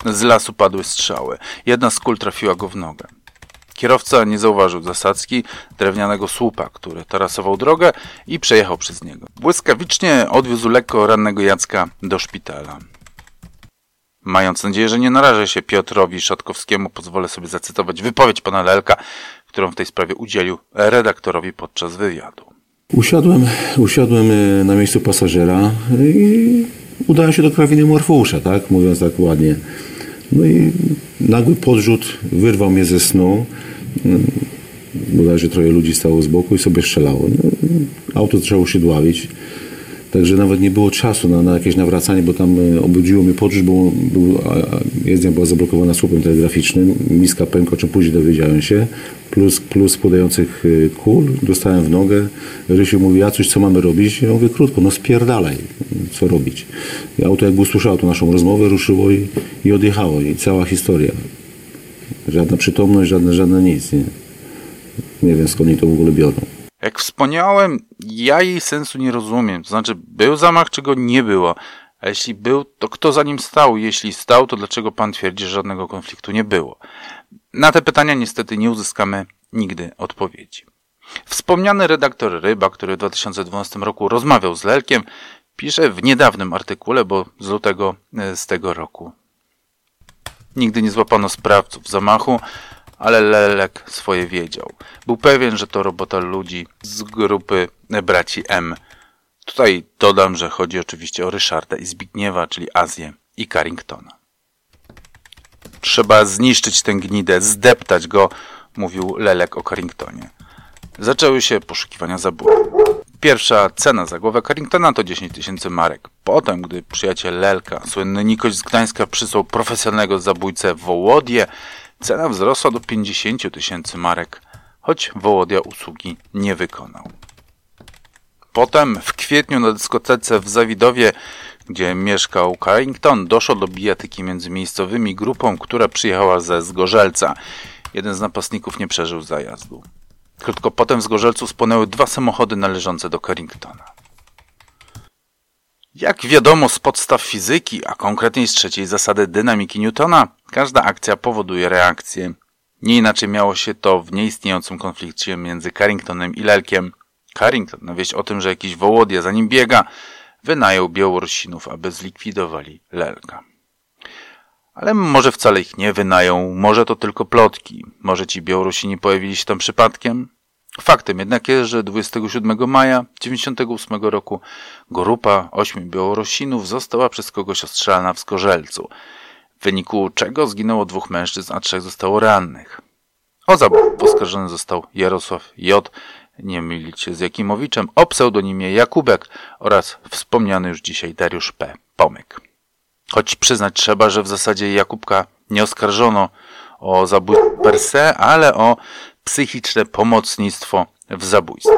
Z lasu padły strzały. Jedna z kul trafiła go w nogę. Kierowca nie zauważył zasadzki drewnianego słupa, który tarasował drogę i przejechał przez niego. Błyskawicznie odwiózł lekko rannego Jacka do szpitala. Mając nadzieję, że nie narażę się Piotrowi Szatkowskiemu, pozwolę sobie zacytować wypowiedź pana Lelka, którą w tej sprawie udzielił redaktorowi podczas wywiadu. Usiadłem, usiadłem e, na miejscu pasażera i udałem się do krawiny Morfeusza, tak? Mówiąc tak ładnie. No i nagły podrzut wyrwał mnie ze snu. Bodajże trochę ludzi stało z boku i sobie strzelało. No, auto zaczęło się dławić. Także nawet nie było czasu na, na jakieś nawracanie, bo tam e, obudziło mnie podróż, bo był, jezdnia była zablokowana słupem telegraficznym, miska pękła, czym później dowiedziałem się, plus, plus podających e, kul, dostałem w nogę. Rysiu mówi, ja coś, co mamy robić? Ja mówię, krótko, no spierdalaj, co robić. I auto jakby usłyszało tą naszą rozmowę, ruszyło i, i odjechało i cała historia. Żadna przytomność, żadne, żadne nic, nie. Nie wiem skąd oni to w ogóle biorą. Jak wspomniałem, ja jej sensu nie rozumiem. To znaczy, był zamach, czy go nie było. A jeśli był, to kto za nim stał? Jeśli stał, to dlaczego pan twierdzi, że żadnego konfliktu nie było? Na te pytania niestety nie uzyskamy nigdy odpowiedzi. Wspomniany redaktor Ryba, który w 2012 roku rozmawiał z Lelkiem, pisze w niedawnym artykule, bo z lutego e, z tego roku. Nigdy nie złapano sprawców zamachu, ale Lelek swoje wiedział. Był pewien, że to robota ludzi z grupy braci M. Tutaj dodam, że chodzi oczywiście o Ryszarda i Zbigniewa, czyli Azję i Carringtona. Trzeba zniszczyć tę gnidę, zdeptać go, mówił Lelek o Carringtonie. Zaczęły się poszukiwania zabójców. Pierwsza cena za głowę Carringtona to 10 tysięcy marek. Potem, gdy przyjaciel Lelka, słynny Nikoś z Gdańska, przysłał profesjonalnego zabójcę Wołodie, Cena wzrosła do 50 tysięcy marek, choć Wołodia usługi nie wykonał. Potem w kwietniu na dyskotece w Zawidowie, gdzie mieszkał Carrington, doszło do bijatyki między miejscowymi grupą, która przyjechała ze Zgorzelca. Jeden z napastników nie przeżył zajazdu. Krótko potem w Zgorzelcu spłonęły dwa samochody należące do Carringtona. Jak wiadomo z podstaw fizyki, a konkretniej z trzeciej zasady dynamiki Newtona, każda akcja powoduje reakcję. Nie inaczej miało się to w nieistniejącym konflikcie między Carringtonem i Lelkiem. Carrington, na wieść o tym, że jakiś wołodia za nim biega, wynajął Białorusinów, aby zlikwidowali Lelka. Ale może wcale ich nie wynają, może to tylko plotki, może ci Białorusini pojawili się tam przypadkiem? Faktem jednak jest, że 27 maja 1998 roku grupa ośmiu Białorusinów została przez kogoś ostrzelana w Skorzelcu, w wyniku czego zginęło dwóch mężczyzn, a trzech zostało rannych. O zabójstwo oskarżony został Jarosław J., nie mylić się z Jakimowiczem, o pseudonimie Jakubek oraz wspomniany już dzisiaj Dariusz P. Pomyk. Choć przyznać trzeba, że w zasadzie Jakubka nie oskarżono o zabójstwo per se, ale o psychiczne pomocnictwo w zabójstwie.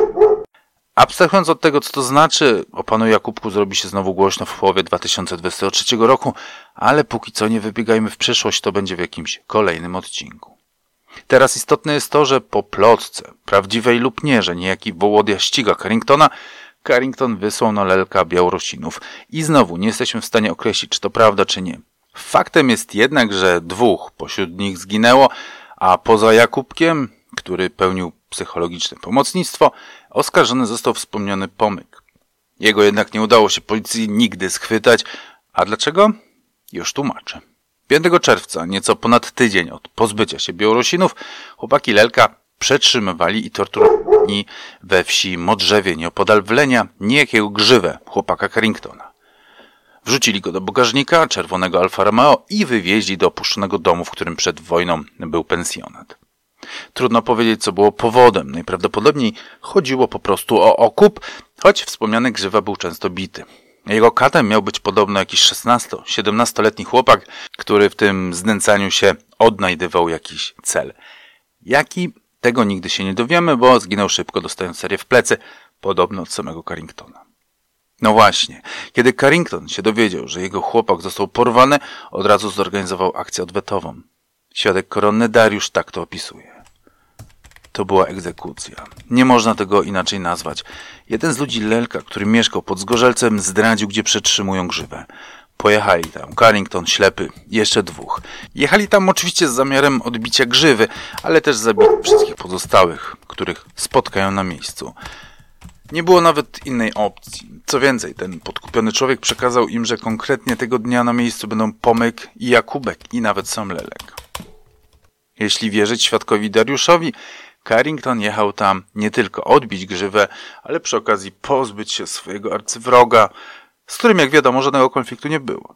Abstrahując od tego, co to znaczy, o panu Jakubku zrobi się znowu głośno w połowie 2023 roku, ale póki co nie wybiegajmy w przyszłość, to będzie w jakimś kolejnym odcinku. Teraz istotne jest to, że po plotce, prawdziwej lub nie, że niejaki Wołodia ściga Carringtona, Carrington wysłał na lelka Białorusinów i znowu nie jesteśmy w stanie określić, czy to prawda, czy nie. Faktem jest jednak, że dwóch pośród nich zginęło, a poza Jakubkiem który pełnił psychologiczne pomocnictwo, oskarżony został wspomniany pomyk. Jego jednak nie udało się policji nigdy schwytać. A dlaczego? Już tłumaczę. 5 czerwca, nieco ponad tydzień od pozbycia się Białorusinów, chłopaki Lelka przetrzymywali i torturowali we wsi Modrzewie nieopodal Wlenia niejakiego grzywę chłopaka Carringtona. Wrzucili go do bagażnika czerwonego Alfa Romeo i wywieźli do opuszczonego domu, w którym przed wojną był pensjonat. Trudno powiedzieć, co było powodem. Najprawdopodobniej chodziło po prostu o okup, choć wspomniany Grzywa był często bity. Jego katem miał być podobno jakiś 16-17-letni chłopak, który w tym znęcaniu się odnajdywał jakiś cel. Jaki? Tego nigdy się nie dowiemy, bo zginął szybko, dostając serię w plecy, podobno od samego Carringtona. No właśnie, kiedy Carrington się dowiedział, że jego chłopak został porwany, od razu zorganizował akcję odwetową. Świadek koronny Dariusz tak to opisuje. To była egzekucja. Nie można tego inaczej nazwać. Jeden z ludzi Lelka, który mieszkał pod Zgorzelcem, zdradził, gdzie przetrzymują grzywę. Pojechali tam Carrington, Ślepy jeszcze dwóch. Jechali tam oczywiście z zamiarem odbicia grzywy, ale też zabić wszystkich pozostałych, których spotkają na miejscu. Nie było nawet innej opcji. Co więcej, ten podkupiony człowiek przekazał im, że konkretnie tego dnia na miejscu będą Pomyk i Jakubek i nawet sam Lelek. Jeśli wierzyć świadkowi Dariuszowi, Carrington jechał tam nie tylko odbić grzywę, ale przy okazji pozbyć się swojego arcywroga, z którym jak wiadomo żadnego konfliktu nie było.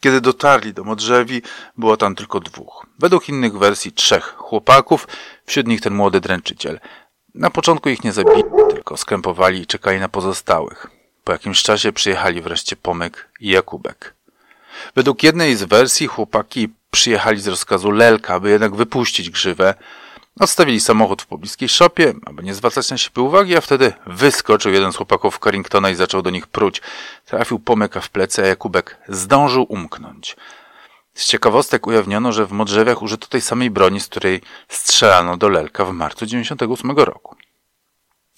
Kiedy dotarli do Modrzewi, było tam tylko dwóch. Według innych wersji trzech chłopaków, wśród nich ten młody dręczyciel. Na początku ich nie zabili, tylko skrępowali i czekali na pozostałych. Po jakimś czasie przyjechali wreszcie Pomyk i Jakubek. Według jednej z wersji chłopaki przyjechali z rozkazu Lelka, aby jednak wypuścić grzywę, Odstawili samochód w pobliskiej szopie, aby nie zwracać na siebie uwagi, a wtedy wyskoczył jeden z chłopaków Carringtona i zaczął do nich pruć. Trafił pomyka w plecy, a Jakubek zdążył umknąć. Z ciekawostek ujawniono, że w Modrzewiach użyto tej samej broni, z której strzelano do Lelka w marcu 98 roku.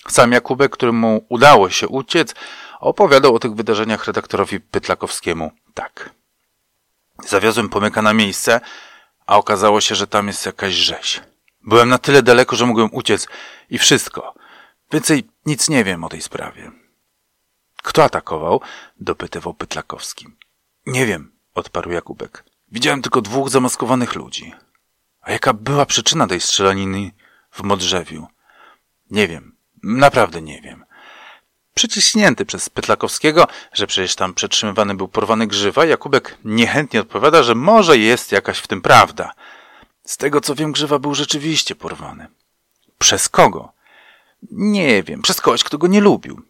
Sam Jakubek, któremu udało się uciec, opowiadał o tych wydarzeniach redaktorowi Pytlakowskiemu tak. Zawiozłem pomyka na miejsce, a okazało się, że tam jest jakaś rzeź. Byłem na tyle daleko, że mogłem uciec i wszystko. Więcej nic nie wiem o tej sprawie. Kto atakował? dopytywał Pytlakowski. Nie wiem, odparł Jakubek. Widziałem tylko dwóch zamaskowanych ludzi. A jaka była przyczyna tej strzelaniny w Modrzewiu? Nie wiem. Naprawdę nie wiem. Przyciśnięty przez Pytlakowskiego, że przecież tam przetrzymywany był porwany grzywa, Jakubek niechętnie odpowiada, że może jest jakaś w tym prawda – z tego co wiem, Grzywa był rzeczywiście porwany. Przez kogo? Nie wiem, przez kogoś, kto go nie lubił.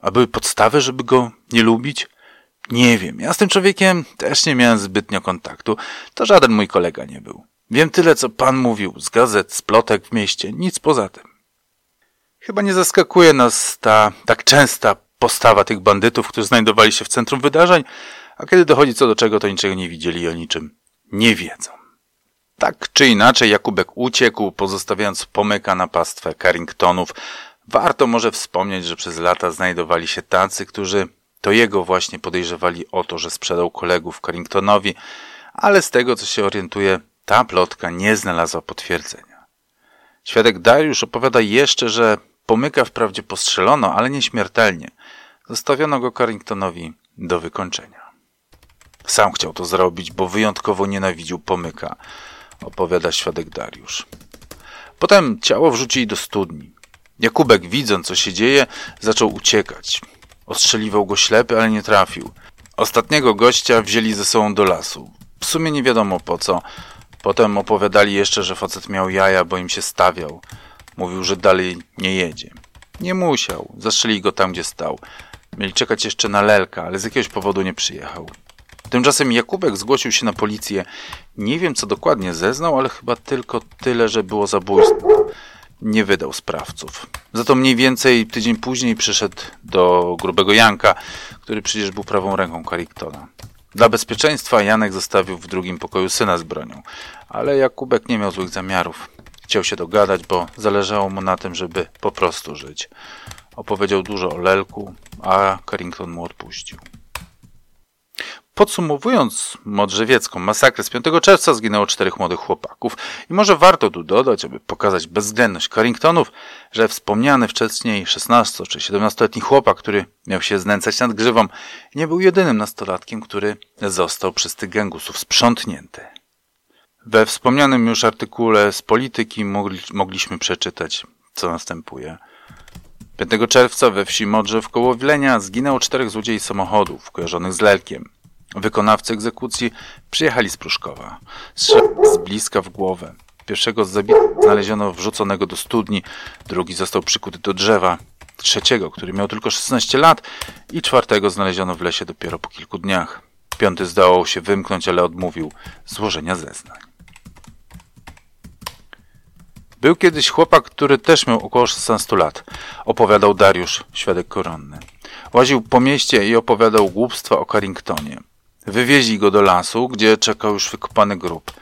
A były podstawy, żeby go nie lubić? Nie wiem. Ja z tym człowiekiem też nie miałem zbytnio kontaktu. To żaden mój kolega nie był. Wiem tyle, co pan mówił z gazet, z plotek w mieście, nic poza tym. Chyba nie zaskakuje nas ta tak częsta postawa tych bandytów, którzy znajdowali się w centrum wydarzeń, a kiedy dochodzi co do czego, to niczego nie widzieli i o niczym nie wiedzą. Tak czy inaczej, Jakubek uciekł, pozostawiając pomyka na pastwę Carringtonów. Warto może wspomnieć, że przez lata znajdowali się tacy, którzy to jego właśnie podejrzewali o to, że sprzedał kolegów Carringtonowi, ale z tego co się orientuje, ta plotka nie znalazła potwierdzenia. Świadek Dariusz opowiada jeszcze, że pomyka wprawdzie postrzelono, ale nieśmiertelnie. Zostawiono go Carringtonowi do wykończenia. Sam chciał to zrobić, bo wyjątkowo nienawidził pomyka opowiada świadek Dariusz. Potem ciało wrzucili do studni. Jakubek, widząc co się dzieje, zaczął uciekać. Ostrzeliwał go ślepy, ale nie trafił. Ostatniego gościa wzięli ze sobą do lasu. W sumie nie wiadomo po co. Potem opowiadali jeszcze, że facet miał jaja, bo im się stawiał. Mówił, że dalej nie jedzie. Nie musiał. Zastrzelili go tam, gdzie stał. Mieli czekać jeszcze na Lelka, ale z jakiegoś powodu nie przyjechał. Tymczasem Jakubek zgłosił się na policję. Nie wiem, co dokładnie zeznał, ale chyba tylko tyle, że było zabójstwo. Nie wydał sprawców. Za to mniej więcej tydzień później przyszedł do grubego Janka, który przecież był prawą ręką Carringtona. Dla bezpieczeństwa Janek zostawił w drugim pokoju syna z bronią, ale Jakubek nie miał złych zamiarów. Chciał się dogadać, bo zależało mu na tym, żeby po prostu żyć. Opowiedział dużo o Lelku, a Carrington mu odpuścił. Podsumowując modrzewiecką masakrę z 5 czerwca zginęło czterech młodych chłopaków i może warto tu dodać, aby pokazać bezwzględność Carringtonów, że wspomniany wcześniej 16 czy 17-letni chłopak, który miał się znęcać nad grzywą, nie był jedynym nastolatkiem, który został przez tych gangusów sprzątnięty. We wspomnianym już artykule z polityki mogli, mogliśmy przeczytać, co następuje. 5 czerwca we wsi Modrzew koło Wlenia zginęło czterech złodziei samochodów kojarzonych z Lelkiem. Wykonawcy egzekucji przyjechali z Pruszkowa. Strzał z bliska w głowę. Pierwszego z zabitych znaleziono wrzuconego do studni, drugi został przykuty do drzewa, trzeciego, który miał tylko 16 lat i czwartego znaleziono w lesie dopiero po kilku dniach. Piąty zdawał się wymknąć, ale odmówił złożenia zeznań. Był kiedyś chłopak, który też miał około 16 lat, opowiadał Dariusz, świadek koronny. Łaził po mieście i opowiadał głupstwa o Carringtonie. Wywieźli go do lasu, gdzie czekał już wykopany grób.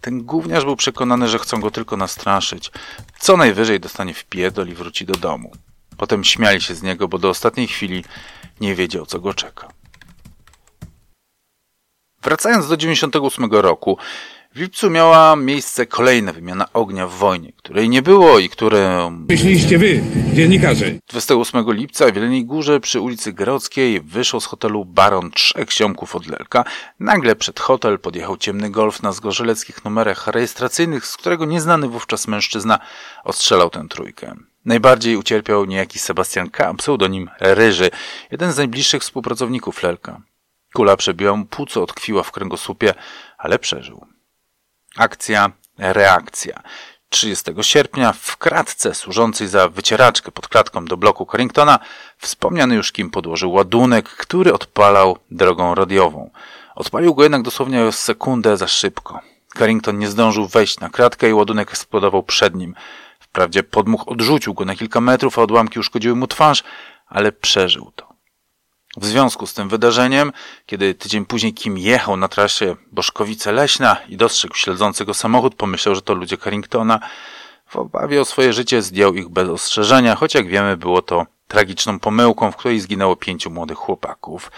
Ten gówniarz był przekonany, że chcą go tylko nastraszyć. Co najwyżej dostanie w piedol i wróci do domu. Potem śmiali się z niego, bo do ostatniej chwili nie wiedział, co go czeka. Wracając do 98 roku, w lipcu miała miejsce kolejna wymiana ognia w wojnie, której nie było i które... Myśliście wy, dziennikarze. 28 lipca w Jeleniej Górze przy ulicy Grodzkiej wyszło z hotelu Baron trzech ziomków od Lelka. Nagle przed hotel podjechał ciemny golf na zgorzeleckich numerach rejestracyjnych, z którego nieznany wówczas mężczyzna ostrzelał tę trójkę. Najbardziej ucierpiał niejaki Sebastian K., pseudonim Ryży, jeden z najbliższych współpracowników Lelka. Kula przebiła mu płuco, odkwiła w kręgosłupie, ale przeżył. Akcja, reakcja. 30 sierpnia w kratce służącej za wycieraczkę pod klatką do bloku Carringtona wspomniany już Kim podłożył ładunek, który odpalał drogą radiową. Odpalił go jednak dosłownie o sekundę za szybko. Carrington nie zdążył wejść na kratkę i ładunek eksplodował przed nim. Wprawdzie podmuch odrzucił go na kilka metrów, a odłamki uszkodziły mu twarz, ale przeżył to. W związku z tym wydarzeniem, kiedy tydzień później Kim jechał na trasie Boszkowice-Leśna i dostrzegł śledzący go samochód, pomyślał, że to ludzie Carringtona. W obawie o swoje życie zdjął ich bez ostrzeżenia, choć jak wiemy było to tragiczną pomyłką, w której zginęło pięciu młodych chłopaków.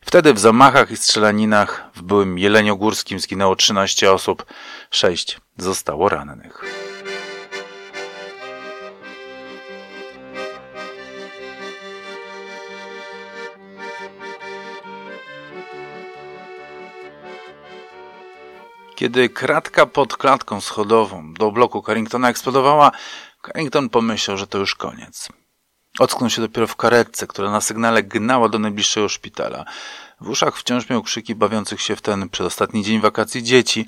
Wtedy w zamachach i strzelaninach w byłym Jeleniogórskim zginęło 13 osób, sześć zostało rannych. Kiedy kratka pod klatką schodową do bloku Carringtona eksplodowała, Carrington pomyślał, że to już koniec. Ocknął się dopiero w karetce, która na sygnale gnała do najbliższego szpitala. W uszach wciąż miał krzyki bawiących się w ten przedostatni dzień wakacji dzieci.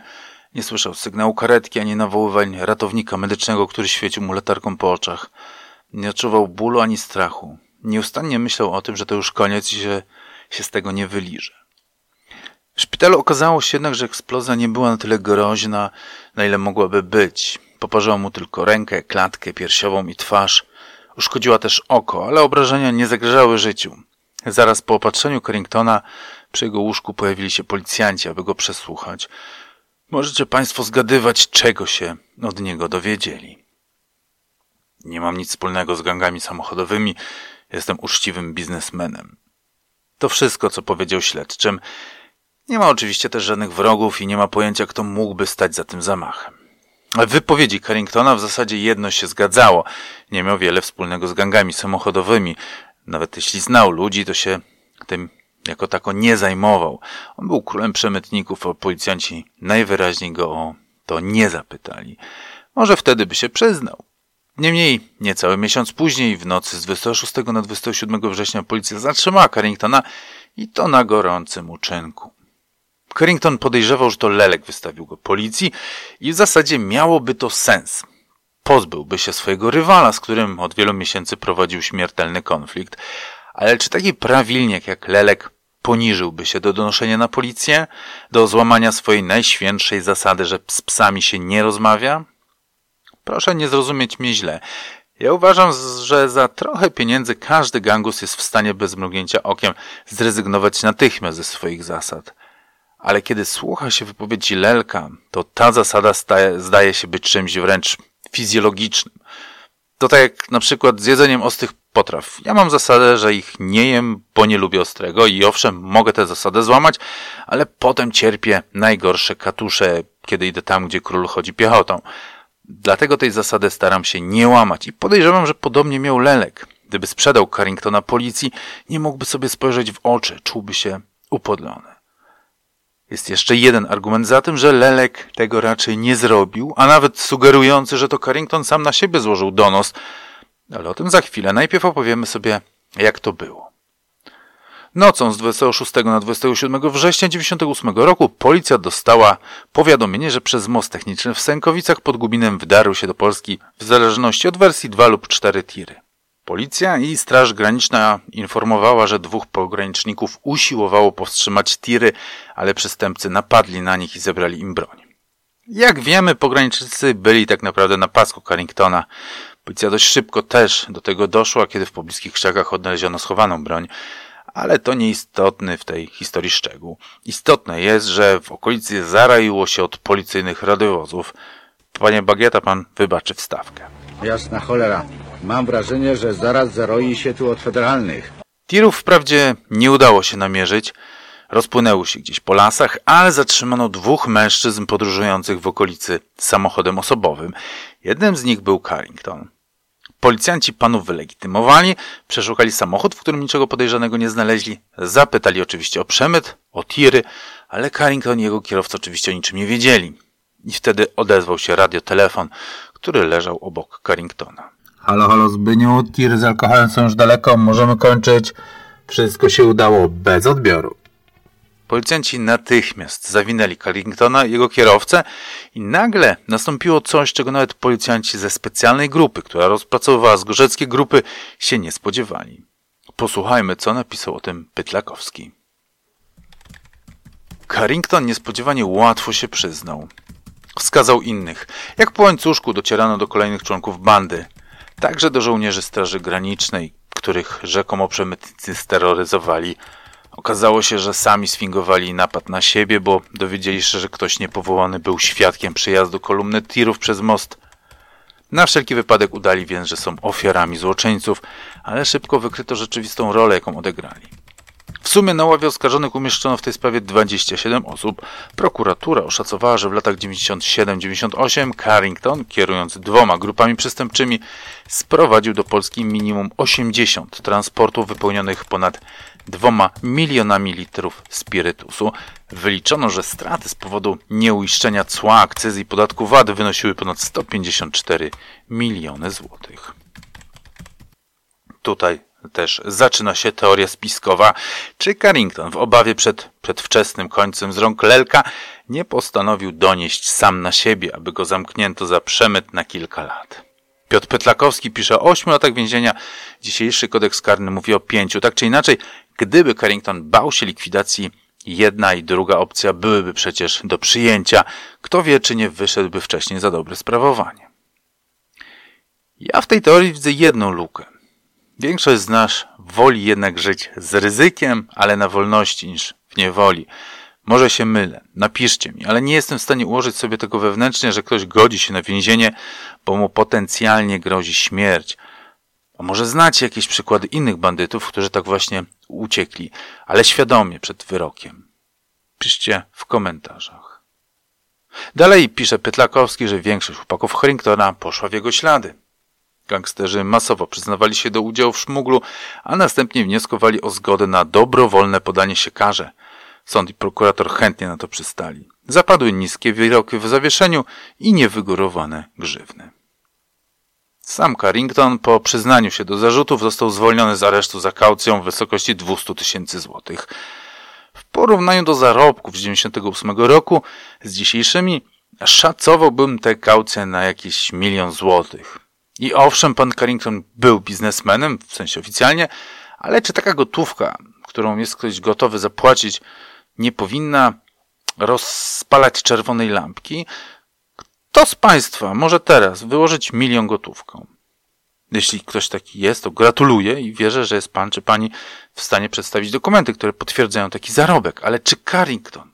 Nie słyszał sygnału karetki ani nawoływań ratownika medycznego, który świecił mu latarką po oczach. Nie odczuwał bólu ani strachu. Nieustannie myślał o tym, że to już koniec i że się z tego nie wyliże. W szpitalu okazało się jednak, że eksplozja nie była na tyle groźna, na ile mogłaby być. Poparzyła mu tylko rękę, klatkę piersiową i twarz. Uszkodziła też oko, ale obrażenia nie zagrażały życiu. Zaraz po opatrzeniu Carringtona przy jego łóżku pojawili się policjanci, aby go przesłuchać. Możecie Państwo zgadywać, czego się od niego dowiedzieli. Nie mam nic wspólnego z gangami samochodowymi, jestem uczciwym biznesmenem. To wszystko, co powiedział śledczym. Nie ma oczywiście też żadnych wrogów i nie ma pojęcia, kto mógłby stać za tym zamachem. W wypowiedzi Carringtona w zasadzie jedno się zgadzało. Nie miał wiele wspólnego z gangami samochodowymi. Nawet jeśli znał ludzi, to się tym jako tako nie zajmował. On był królem przemytników, a policjanci najwyraźniej go o to nie zapytali. Może wtedy by się przyznał. Niemniej, niecały miesiąc później, w nocy z 26 na 27 września policja zatrzymała Carringtona i to na gorącym uczynku. Carrington podejrzewał, że to Lelek wystawił go policji i w zasadzie miałoby to sens. Pozbyłby się swojego rywala, z którym od wielu miesięcy prowadził śmiertelny konflikt, ale czy taki prawilniak jak Lelek poniżyłby się do donoszenia na policję, do złamania swojej najświętszej zasady, że z psami się nie rozmawia? Proszę nie zrozumieć mnie źle. Ja uważam, że za trochę pieniędzy każdy gangus jest w stanie bez mrugnięcia okiem zrezygnować natychmiast ze swoich zasad ale kiedy słucha się wypowiedzi Lelka, to ta zasada staje, zdaje się być czymś wręcz fizjologicznym. To tak jak na przykład z jedzeniem ostrych potraw. Ja mam zasadę, że ich nie jem, bo nie lubię ostrego i owszem, mogę tę zasadę złamać, ale potem cierpię najgorsze katusze, kiedy idę tam, gdzie król chodzi piechotą. Dlatego tej zasady staram się nie łamać i podejrzewam, że podobnie miał Lelek. Gdyby sprzedał Carringtona policji, nie mógłby sobie spojrzeć w oczy, czułby się upodlony. Jest jeszcze jeden argument za tym, że Lelek tego raczej nie zrobił, a nawet sugerujący, że to Carrington sam na siebie złożył donos. Ale o tym za chwilę. Najpierw opowiemy sobie, jak to było. Nocą z 26 na 27 września 1998 roku policja dostała powiadomienie, że przez most techniczny w Sękowicach pod Gubinem wdarł się do Polski w zależności od wersji dwa lub cztery tiry. Policja i Straż Graniczna informowała, że dwóch pograniczników usiłowało powstrzymać tiry, ale przestępcy napadli na nich i zebrali im broń. Jak wiemy, pogranicznicy byli tak naprawdę na pasku Carringtona. Policja dość szybko też do tego doszła, kiedy w pobliskich krzakach odnaleziono schowaną broń. Ale to nieistotny w tej historii szczegół. Istotne jest, że w okolicy zaraiło się od policyjnych radiowozów. Panie Bagieta, pan wybaczy wstawkę. Jasna cholera. Mam wrażenie, że zaraz zaroi się tu od federalnych. Tirów wprawdzie nie udało się namierzyć. rozpłynęły się gdzieś po lasach, ale zatrzymano dwóch mężczyzn podróżujących w okolicy samochodem osobowym. Jednym z nich był Carrington. Policjanci panów wylegitymowali, przeszukali samochód, w którym niczego podejrzanego nie znaleźli, zapytali oczywiście o przemyt, o tiry, ale Carrington i jego kierowca oczywiście o niczym nie wiedzieli. I wtedy odezwał się radiotelefon, który leżał obok Carringtona. Halo, halo Zbyniu, tiry z alkoholem są już daleko, możemy kończyć. Wszystko się udało bez odbioru. Policjanci natychmiast zawinęli Carringtona i jego kierowcę i nagle nastąpiło coś, czego nawet policjanci ze specjalnej grupy, która rozpracowywała zgorzeckie grupy, się nie spodziewali. Posłuchajmy, co napisał o tym Pytlakowski. Carrington niespodziewanie łatwo się przyznał. Wskazał innych. Jak po łańcuszku docierano do kolejnych członków bandy. Także do żołnierzy Straży Granicznej, których rzekomo przemytnicy steroryzowali. Okazało się, że sami sfingowali napad na siebie, bo dowiedzieli się, że ktoś niepowołany był świadkiem przejazdu kolumny tirów przez most. Na wszelki wypadek udali więc, że są ofiarami złoczyńców, ale szybko wykryto rzeczywistą rolę, jaką odegrali. W sumie na ławie oskarżonych umieszczono w tej sprawie 27 osób. Prokuratura oszacowała, że w latach 97-98 Carrington, kierując dwoma grupami przestępczymi, sprowadził do Polski minimum 80 transportów wypełnionych ponad dwoma milionami litrów spirytusu. Wyliczono, że straty z powodu nieuiszczenia cła, akcyzy i podatku VAT wynosiły ponad 154 miliony złotych. Tutaj też zaczyna się teoria spiskowa, czy Carrington w obawie przed przedwczesnym końcem z rąk Lelka nie postanowił donieść sam na siebie, aby go zamknięto za przemyt na kilka lat. Piotr Petlakowski pisze o 8 latach więzienia, dzisiejszy kodeks karny mówi o pięciu. Tak czy inaczej, gdyby Carrington bał się likwidacji, jedna i druga opcja byłyby przecież do przyjęcia. Kto wie, czy nie wyszedłby wcześniej za dobre sprawowanie. Ja w tej teorii widzę jedną lukę. Większość z nas woli jednak żyć z ryzykiem, ale na wolności niż w niewoli. Może się mylę, napiszcie mi, ale nie jestem w stanie ułożyć sobie tego wewnętrznie, że ktoś godzi się na więzienie, bo mu potencjalnie grozi śmierć. A może znacie jakieś przykłady innych bandytów, którzy tak właśnie uciekli, ale świadomie przed wyrokiem? Piszcie w komentarzach. Dalej pisze Pytlakowski, że większość chłopaków Harringtona poszła w jego ślady. Gangsterzy masowo przyznawali się do udziału w szmuglu, a następnie wnioskowali o zgodę na dobrowolne podanie się karze. Sąd i prokurator chętnie na to przystali. Zapadły niskie wyroki w zawieszeniu i niewygórowane grzywny. Sam Carrington po przyznaniu się do zarzutów został zwolniony z aresztu za kaucją w wysokości 200 tysięcy złotych. W porównaniu do zarobków z 98 roku z dzisiejszymi szacowałbym tę kaucję na jakiś milion złotych. I owszem, pan Carrington był biznesmenem, w sensie oficjalnie, ale czy taka gotówka, którą jest ktoś gotowy zapłacić, nie powinna rozpalać czerwonej lampki? Kto z Państwa może teraz wyłożyć milion gotówką? Jeśli ktoś taki jest, to gratuluję i wierzę, że jest Pan czy Pani w stanie przedstawić dokumenty, które potwierdzają taki zarobek. Ale czy Carrington,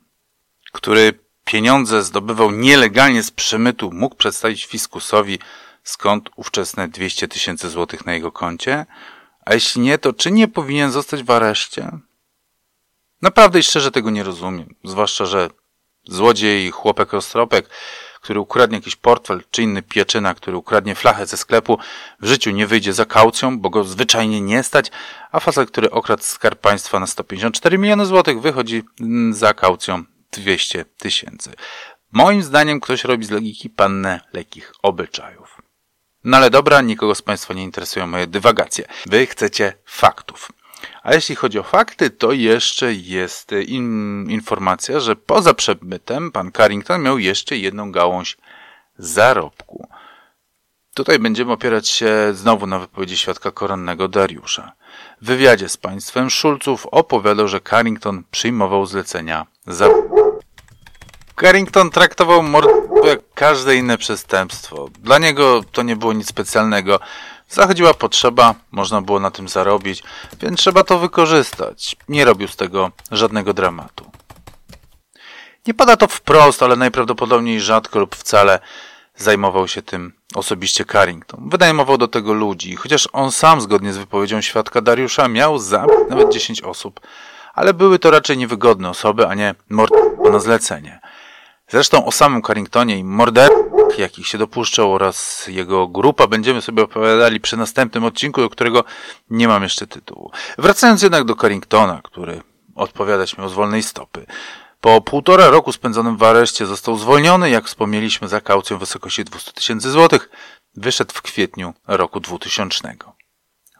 który pieniądze zdobywał nielegalnie z przemytu, mógł przedstawić fiskusowi skąd ówczesne 200 tysięcy złotych na jego koncie? A jeśli nie, to czy nie powinien zostać w areszcie? Naprawdę i szczerze tego nie rozumiem. Zwłaszcza, że złodziej, chłopek roztropek, który ukradnie jakiś portfel, czy inny pieczyna, który ukradnie flachę ze sklepu, w życiu nie wyjdzie za kaucją, bo go zwyczajnie nie stać, a facet, który okradł skarb państwa na 154 miliony złotych, wychodzi mm, za kaucją 200 tysięcy. Moim zdaniem ktoś robi z logiki pannę lekkich obyczajów. No ale dobra, nikogo z Państwa nie interesują moje dywagacje. Wy chcecie faktów. A jeśli chodzi o fakty, to jeszcze jest in, informacja, że poza przemytem pan Carrington miał jeszcze jedną gałąź zarobku. Tutaj będziemy opierać się znowu na wypowiedzi świadka koronnego Dariusza. W wywiadzie z państwem Szulców opowiadał, że Carrington przyjmował zlecenia za Carrington traktował morderstwo jak każde inne przestępstwo. Dla niego to nie było nic specjalnego. Zachodziła potrzeba, można było na tym zarobić, więc trzeba to wykorzystać. Nie robił z tego żadnego dramatu. Nie pada to wprost, ale najprawdopodobniej rzadko lub wcale zajmował się tym osobiście Carrington. Wynajmował do tego ludzi, chociaż on sam, zgodnie z wypowiedzią świadka Dariusza, miał za nawet 10 osób ale były to raczej niewygodne osoby, a nie morderstwo na zlecenie. Zresztą o samym Carringtonie i morderstwach, jakich się dopuszczał oraz jego grupa będziemy sobie opowiadali przy następnym odcinku, do którego nie mam jeszcze tytułu. Wracając jednak do Carringtona, który odpowiadać miał z wolnej stopy. Po półtora roku spędzonym w areszcie został zwolniony, jak wspomnieliśmy, za kaucją w wysokości 200 tysięcy złotych. Wyszedł w kwietniu roku 2000.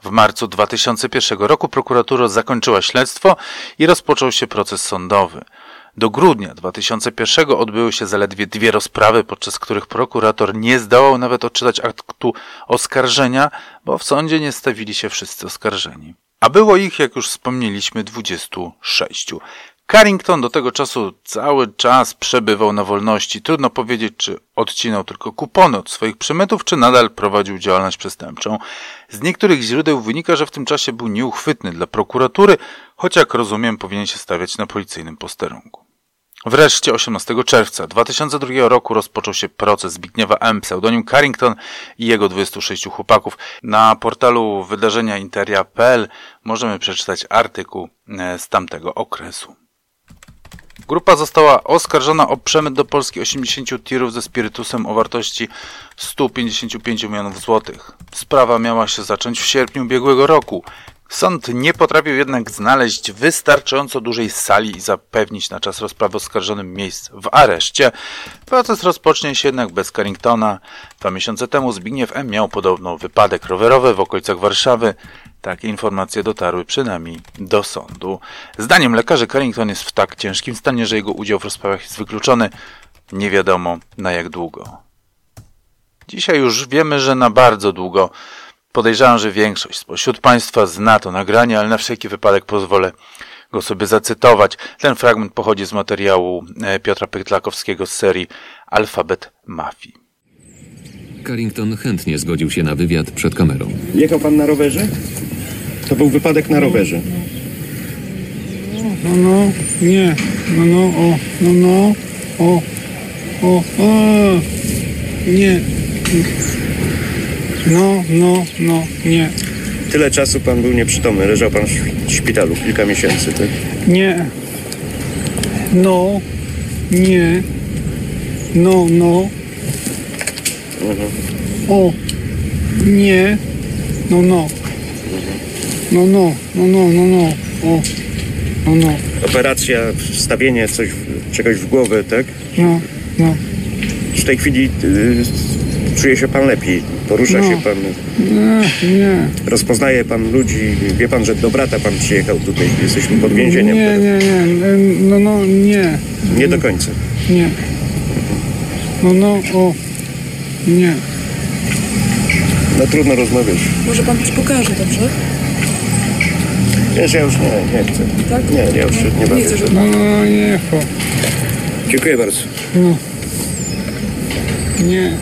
W marcu 2001 roku prokuratura zakończyła śledztwo i rozpoczął się proces sądowy. Do grudnia 2001 odbyły się zaledwie dwie rozprawy, podczas których prokurator nie zdołał nawet odczytać aktu oskarżenia, bo w sądzie nie stawili się wszyscy oskarżeni. A było ich, jak już wspomnieliśmy, 26. Carrington do tego czasu cały czas przebywał na wolności. Trudno powiedzieć, czy odcinał tylko kupony od swoich przemytów, czy nadal prowadził działalność przestępczą. Z niektórych źródeł wynika, że w tym czasie był nieuchwytny dla prokuratury, choć jak rozumiem powinien się stawiać na policyjnym posterunku. Wreszcie 18 czerwca 2002 roku rozpoczął się proces Zbigniewa M., pseudonim Carrington i jego 26 chłopaków. Na portalu wydarzenia interia.pl możemy przeczytać artykuł e, z tamtego okresu. Grupa została oskarżona o przemyt do Polski 80 tirów ze spirytusem o wartości 155 milionów złotych. Sprawa miała się zacząć w sierpniu ubiegłego roku. Sąd nie potrafił jednak znaleźć wystarczająco dużej sali i zapewnić na czas rozprawy oskarżonym miejsc w areszcie. Proces rozpocznie się jednak bez Carringtona. Dwa miesiące temu Zbigniew M. miał podobno wypadek rowerowy w okolicach Warszawy. Takie informacje dotarły przynajmniej do sądu. Zdaniem lekarzy Carrington jest w tak ciężkim stanie, że jego udział w rozprawach jest wykluczony. Nie wiadomo na jak długo. Dzisiaj już wiemy, że na bardzo długo. Podejrzewam, że większość spośród Państwa zna to nagranie, ale na wszelki wypadek pozwolę go sobie zacytować. Ten fragment pochodzi z materiału e, Piotra Pytlakowskiego z serii Alfabet Mafii. Carrington chętnie zgodził się na wywiad przed kamerą. Jechał pan na rowerze? To był wypadek na rowerze. No, no, nie, no, no, o, no, no, o, o, o, nie, no, no, no, nie. Tyle czasu pan był nieprzytomny, leżał pan w szpitalu kilka miesięcy, tak? Nie. No, nie. No, no. Mhm. O, nie. No, no. No, no, no, no, no, no. O, no, no. Operacja, wstawienie coś, czegoś w głowę, tak? No, no. W tej chwili y czuje się pan lepiej. Porusza No. się pan, Nie, nie, rozpoznaje pan ludzi. Wie pan, że do brata pan przyjechał tutaj. Jesteśmy pod więzieniem. nie, nie, nie, no, no, nie, nie do końca. nie. No, no, o, nie. No trudno rozmawiać. Może pan coś pokaże, dobrze? Wiesz, ja już nie, nie chcę. Tak? Nie, ja już nie Nie bawię. chcę, żeby No, no, nie, cho, Dziękuję bardzo. nie.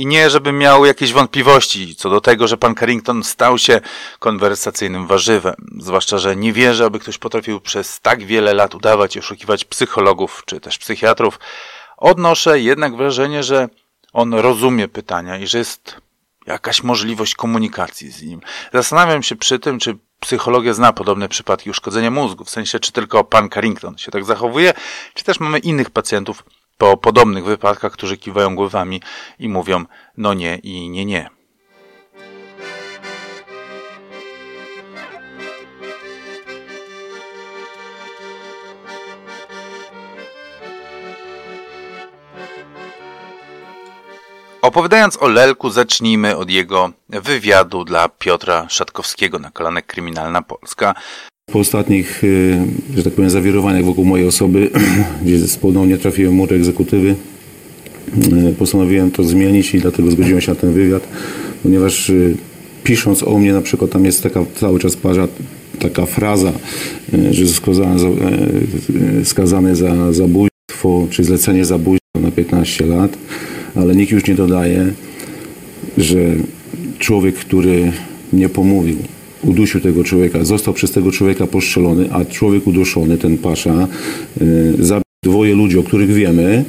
I nie, żeby miał jakieś wątpliwości co do tego, że pan Carrington stał się konwersacyjnym warzywem. Zwłaszcza, że nie wierzę, aby ktoś potrafił przez tak wiele lat udawać i oszukiwać psychologów czy też psychiatrów. Odnoszę jednak wrażenie, że on rozumie pytania i że jest jakaś możliwość komunikacji z nim. Zastanawiam się przy tym, czy psychologia zna podobne przypadki uszkodzenia mózgu, w sensie czy tylko pan Carrington się tak zachowuje, czy też mamy innych pacjentów po podobnych wypadkach, którzy kiwają głowami i mówią no nie i nie nie. Opowiadając o Lelku, zacznijmy od jego wywiadu dla Piotra Szatkowskiego na kolanek Kryminalna Polska. Po ostatnich, y, że tak powiem, zawirowaniach wokół mojej osoby, gdzie ponownie trafiłem mur egzekutywy, y, postanowiłem to zmienić i dlatego zgodziłem się na ten wywiad, ponieważ y, pisząc o mnie na przykład tam jest taka cały czas parza, taka fraza, że skazany za, skazany za zabójstwo, czy zlecenie zabójstwa na 15 lat, ale nikt już nie dodaje, że człowiek, który mnie pomówił, udusił tego człowieka, został przez tego człowieka postrzelony, a człowiek uduszony, ten pasza, y, zabił dwoje ludzi, o których wiemy,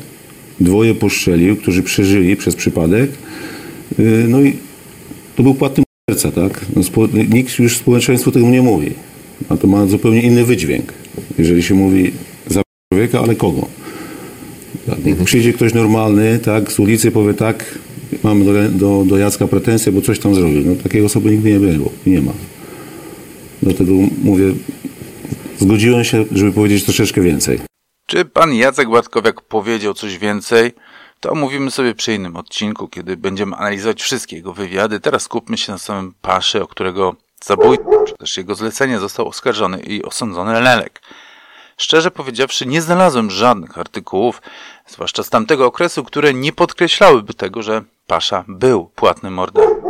dwoje postrzelił, którzy przeżyli przez przypadek. Y, no i to był płatny serca, tak? No, nikt już społeczeństwu tego nie mówi. A to ma zupełnie inny wydźwięk. Jeżeli się mówi za człowieka, ale kogo? Tak, Przyjdzie ktoś normalny, tak, z ulicy powie tak, mamy do, do, do Jacka pretensje, bo coś tam zrobił. No, takiej osoby nigdy nie było, nie ma. Dlatego mówię, zgodziłem się, żeby powiedzieć troszeczkę więcej. Czy pan Jacek Łatkowiak powiedział coś więcej? To omówimy sobie przy innym odcinku, kiedy będziemy analizować wszystkie jego wywiady. Teraz skupmy się na samym Paszy, o którego zabójstwo, czy też jego zlecenie został oskarżony i osądzony Lelek. Szczerze powiedziawszy, nie znalazłem żadnych artykułów, zwłaszcza z tamtego okresu, które nie podkreślałyby tego, że Pasza był płatnym mordercą.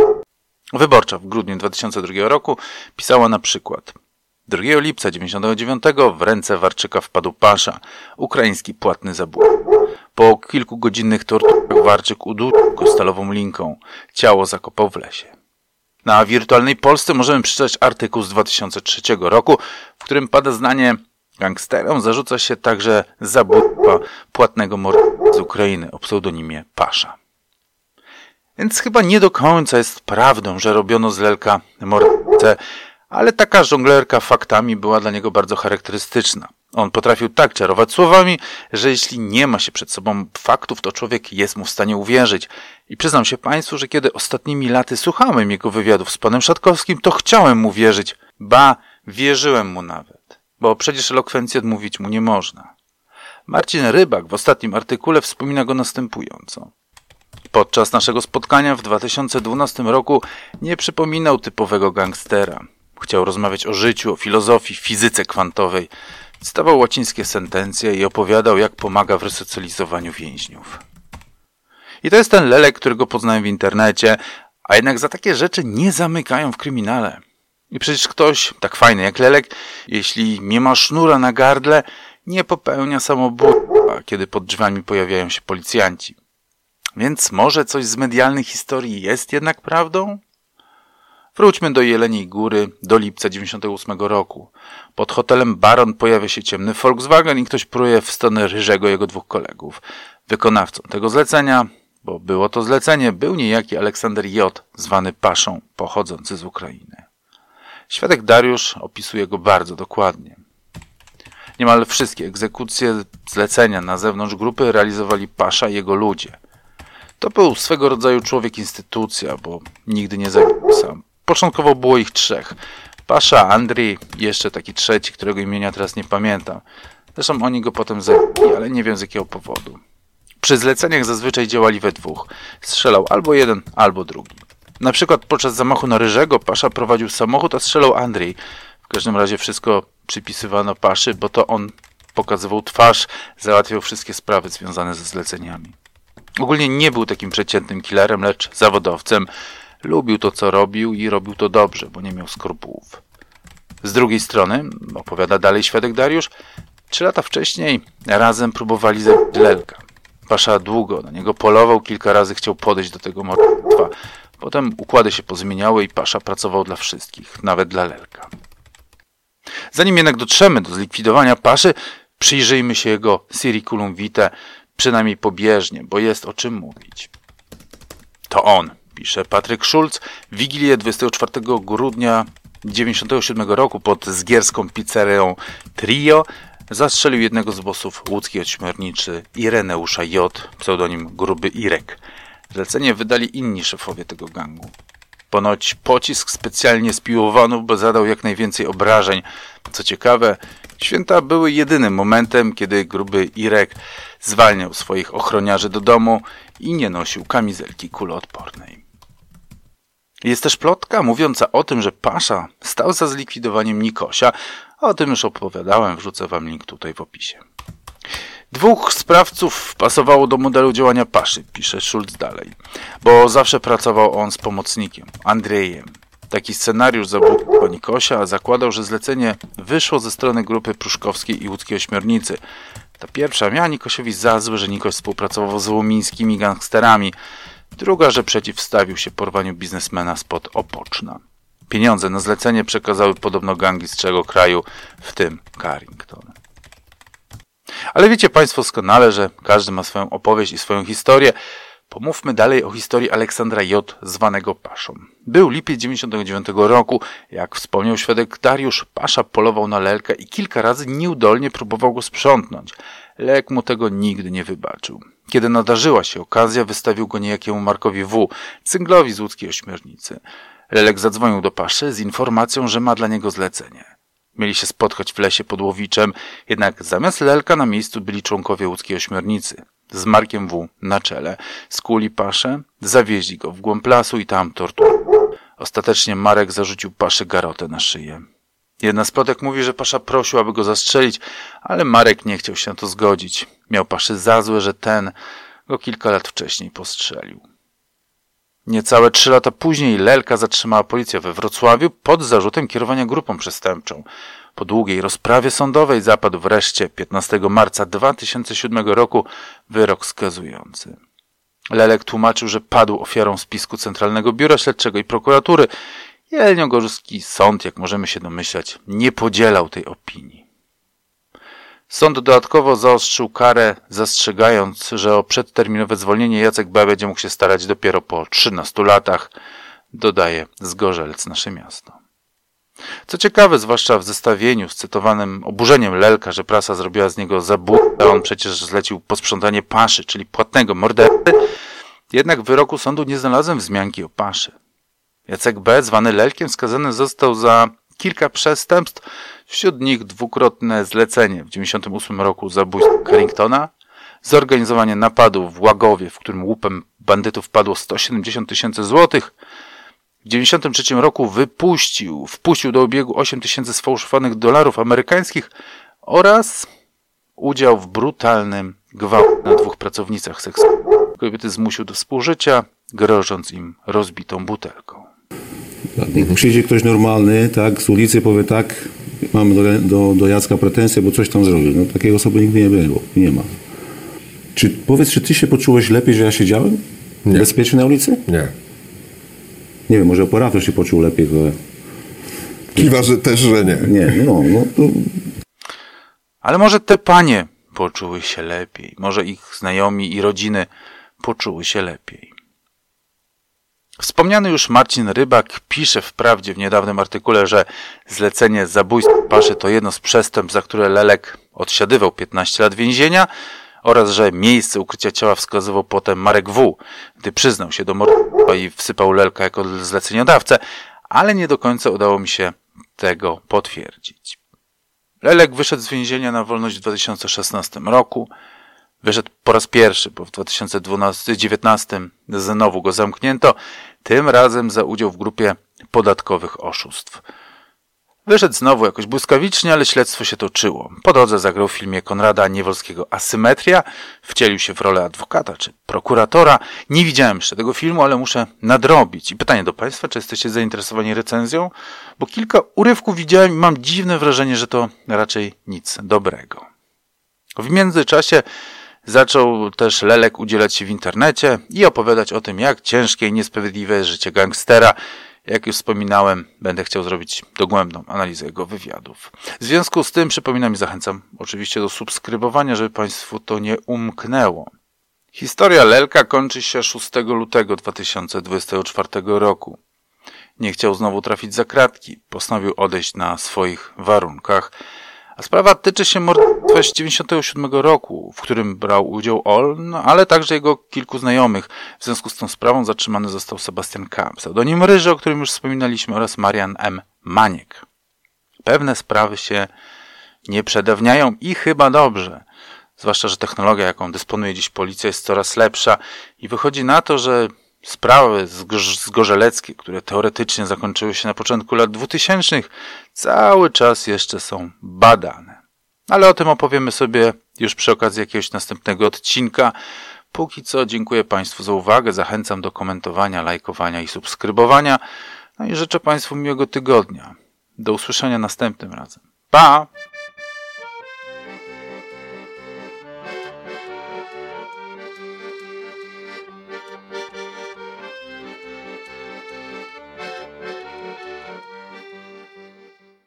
Wyborcza w grudniu 2002 roku pisała na przykład 2 lipca 1999 w ręce Warczyka wpadł Pasza, ukraiński płatny zabójca. Po kilkugodzinnych torturach Warczyk udusił go stalową linką. Ciało zakopał w lesie. Na wirtualnej Polsce możemy przeczytać artykuł z 2003 roku, w którym pada zdanie Gangsterom zarzuca się także zabójstwa płatnego mordercy z Ukrainy o pseudonimie Pasza. Więc chyba nie do końca jest prawdą, że robiono z Lelka mordercę, ale taka żonglerka faktami była dla niego bardzo charakterystyczna. On potrafił tak czarować słowami, że jeśli nie ma się przed sobą faktów, to człowiek jest mu w stanie uwierzyć. I przyznam się Państwu, że kiedy ostatnimi laty słuchałem jego wywiadów z panem Szatkowskim, to chciałem mu wierzyć. Ba, wierzyłem mu nawet. Bo przecież elokwencji odmówić mu nie można. Marcin Rybak w ostatnim artykule wspomina go następująco. Podczas naszego spotkania w 2012 roku nie przypominał typowego gangstera. Chciał rozmawiać o życiu, o filozofii, fizyce kwantowej. Stawał łacińskie sentencje i opowiadał, jak pomaga w resocjalizowaniu więźniów. I to jest ten lelek, którego poznałem w internecie, a jednak za takie rzeczy nie zamykają w kryminale. I przecież ktoś, tak fajny jak lelek, jeśli nie ma sznura na gardle, nie popełnia samobójstwa, kiedy pod drzwiami pojawiają się policjanci. Więc może coś z medialnej historii jest jednak prawdą? Wróćmy do Jeleniej Góry, do lipca 98 roku. Pod hotelem Baron pojawia się ciemny Volkswagen i ktoś pruje w stronę Ryżego jego dwóch kolegów. Wykonawcą tego zlecenia, bo było to zlecenie, był niejaki Aleksander J., zwany Paszą, pochodzący z Ukrainy. Świadek Dariusz opisuje go bardzo dokładnie. Niemal wszystkie egzekucje zlecenia na zewnątrz grupy realizowali Pasza i jego ludzie. To był swego rodzaju człowiek instytucja, bo nigdy nie zabił sam. Początkowo było ich trzech. Pasza, Andrii jeszcze taki trzeci, którego imienia teraz nie pamiętam. Zresztą oni go potem zabili, ale nie wiem z jakiego powodu. Przy zleceniach zazwyczaj działali we dwóch. Strzelał albo jeden, albo drugi. Na przykład podczas zamachu na Ryżego Pasza prowadził samochód, a strzelał Andrzej. W każdym razie wszystko przypisywano Paszy, bo to on pokazywał twarz, załatwiał wszystkie sprawy związane ze zleceniami. Ogólnie nie był takim przeciętnym killerem, lecz zawodowcem. Lubił to, co robił i robił to dobrze, bo nie miał skrupułów. Z drugiej strony, opowiada dalej świadek Dariusz, trzy lata wcześniej razem próbowali zabić Lelka. Pasza długo na niego polował, kilka razy chciał podejść do tego morderstwa. Potem układy się pozmieniały i Pasza pracował dla wszystkich, nawet dla Lelka. Zanim jednak dotrzemy do zlikwidowania Paszy, przyjrzyjmy się jego Siriculum Vitae, przynajmniej pobieżnie, bo jest o czym mówić. To on, pisze Patryk Schulz, Wigilię 24 grudnia 1997 roku pod zgierską pizzerią Trio zastrzelił jednego z bossów łódzkiej ośmiorniczy Ireneusza J., pseudonim Gruby Irek. Zlecenie wydali inni szefowie tego gangu. Ponoć pocisk specjalnie spiłowano, bo zadał jak najwięcej obrażeń. Co ciekawe, święta były jedynym momentem, kiedy gruby Irek zwalniał swoich ochroniarzy do domu i nie nosił kamizelki kuloodpornej. Jest też plotka mówiąca o tym, że Pasza stał za zlikwidowaniem Nikosia. O tym już opowiadałem, wrzucę wam link tutaj w opisie. Dwóch sprawców pasowało do modelu działania Paszy, pisze Schulz dalej, bo zawsze pracował on z pomocnikiem, Andrzejem. Taki scenariusz zabójstwa Nikosia zakładał, że zlecenie wyszło ze strony grupy pruszkowskiej i łódzkiej ośmiornicy. Ta pierwsza miała Nikosiowi za złe, że Nikoś współpracował z łomińskimi gangsterami, druga, że przeciwstawił się porwaniu biznesmena spod Opoczna. Pieniądze na zlecenie przekazały podobno gangi z trzego kraju, w tym Carrington. Ale wiecie Państwo doskonale, że każdy ma swoją opowieść i swoją historię. Pomówmy dalej o historii Aleksandra J., zwanego Paszą. Był lipiec 99 roku. Jak wspomniał świadek Dariusz, Pasza polował na Lelkę i kilka razy nieudolnie próbował go sprzątnąć. Lek mu tego nigdy nie wybaczył. Kiedy nadarzyła się okazja, wystawił go niejakiemu Markowi W., cynglowi z łódzkiej ośmiornicy. Lelek zadzwonił do Paszy z informacją, że ma dla niego zlecenie. Mieli się spotkać w lesie pod Łowiczem, jednak zamiast Lelka na miejscu byli członkowie łódzkiej ośmiornicy. Z Markiem W. na czele skuli Paszę, zawieźli go w głąb lasu i tam tortur. Ostatecznie Marek zarzucił Paszy garotę na szyję. Jedna z plotek mówi, że Pasza prosił, aby go zastrzelić, ale Marek nie chciał się na to zgodzić. Miał Paszy za złe, że ten go kilka lat wcześniej postrzelił. Niecałe trzy lata później Lelka zatrzymała policja we Wrocławiu pod zarzutem kierowania grupą przestępczą. Po długiej rozprawie sądowej zapadł wreszcie 15 marca 2007 roku wyrok skazujący. Lelek tłumaczył, że padł ofiarą spisku Centralnego Biura Śledczego i Prokuratury. Jelniogórski sąd, jak możemy się domyślać, nie podzielał tej opinii. Sąd dodatkowo zaostrzył karę, zastrzegając, że o przedterminowe zwolnienie Jacek B. będzie mógł się starać dopiero po 13 latach, dodaje Zgorzelec nasze miasto. Co ciekawe, zwłaszcza w zestawieniu z cytowanym oburzeniem Lelka, że prasa zrobiła z niego zabójcę, on przecież zlecił posprzątanie paszy, czyli płatnego mordercy, jednak w wyroku sądu nie znalazłem wzmianki o paszy. Jacek B., zwany Lelkiem, skazany został za kilka przestępstw, wśród nich dwukrotne zlecenie w 1998 roku zabójstwa Carringtona, zorganizowanie napadu w Łagowie, w którym łupem bandytów padło 170 tysięcy złotych, w 1993 roku wypuścił, wpuścił do obiegu 8 tysięcy sfałszowanych dolarów amerykańskich oraz udział w brutalnym gwałcie na dwóch pracownicach seksualnych. Kobiety zmusił do współżycia, grożąc im rozbitą butelką. Przyjdzie ktoś normalny, tak, z ulicy powie tak, mamy do, do, do Jacka pretensje, bo coś tam zrobił. No, takiej osoby nigdy nie było, nie ma. Czy powiedz, czy ty się poczułeś lepiej, że ja siedziałem? Nie. Bezpiecznie na ulicy? Nie. Nie wiem, może operator się poczuł lepiej, ale... Kiwa, że też, że nie. Nie, no, no to... Ale może te panie poczuły się lepiej. Może ich znajomi i rodziny poczuły się lepiej. Wspomniany już Marcin Rybak pisze wprawdzie w niedawnym artykule, że zlecenie zabójstwa Paszy to jedno z przestępstw, za które Lelek odsiadywał 15 lat więzienia oraz że miejsce ukrycia ciała wskazywał potem Marek W., gdy przyznał się do morderstwa i wsypał Lelka jako zleceniodawcę, ale nie do końca udało mi się tego potwierdzić. Lelek wyszedł z więzienia na wolność w 2016 roku. Wyszedł po raz pierwszy, bo w 2019 znowu go zamknięto, tym razem za udział w grupie podatkowych oszustw. Wyszedł znowu jakoś błyskawicznie, ale śledztwo się toczyło. Po drodze zagrał w filmie Konrada Niewolskiego Asymetria, wcielił się w rolę adwokata czy prokuratora. Nie widziałem jeszcze tego filmu, ale muszę nadrobić. I pytanie do Państwa, czy jesteście zainteresowani recenzją? Bo kilka urywków widziałem i mam dziwne wrażenie, że to raczej nic dobrego. W międzyczasie Zaczął też Lelek udzielać się w internecie i opowiadać o tym, jak ciężkie i niesprawiedliwe jest życie gangstera. Jak już wspominałem, będę chciał zrobić dogłębną analizę jego wywiadów. W związku z tym przypominam i zachęcam oczywiście do subskrybowania, żeby Państwu to nie umknęło. Historia Lelka kończy się 6 lutego 2024 roku. Nie chciał znowu trafić za kratki, postanowił odejść na swoich warunkach a sprawa tyczy się morderstwa z 97 roku, w którym brał udział Oln, ale także jego kilku znajomych. W związku z tą sprawą zatrzymany został Sebastian K., pseudonim Ryży, o którym już wspominaliśmy, oraz Marian M. Maniek. Pewne sprawy się nie przedawniają i chyba dobrze. Zwłaszcza, że technologia, jaką dysponuje dziś policja, jest coraz lepsza i wychodzi na to, że Sprawy zgorzeleckie, które teoretycznie zakończyły się na początku lat 2000, cały czas jeszcze są badane. Ale o tym opowiemy sobie już przy okazji jakiegoś następnego odcinka. Póki co dziękuję Państwu za uwagę, zachęcam do komentowania, lajkowania i subskrybowania. No i życzę Państwu miłego tygodnia. Do usłyszenia następnym razem. Pa!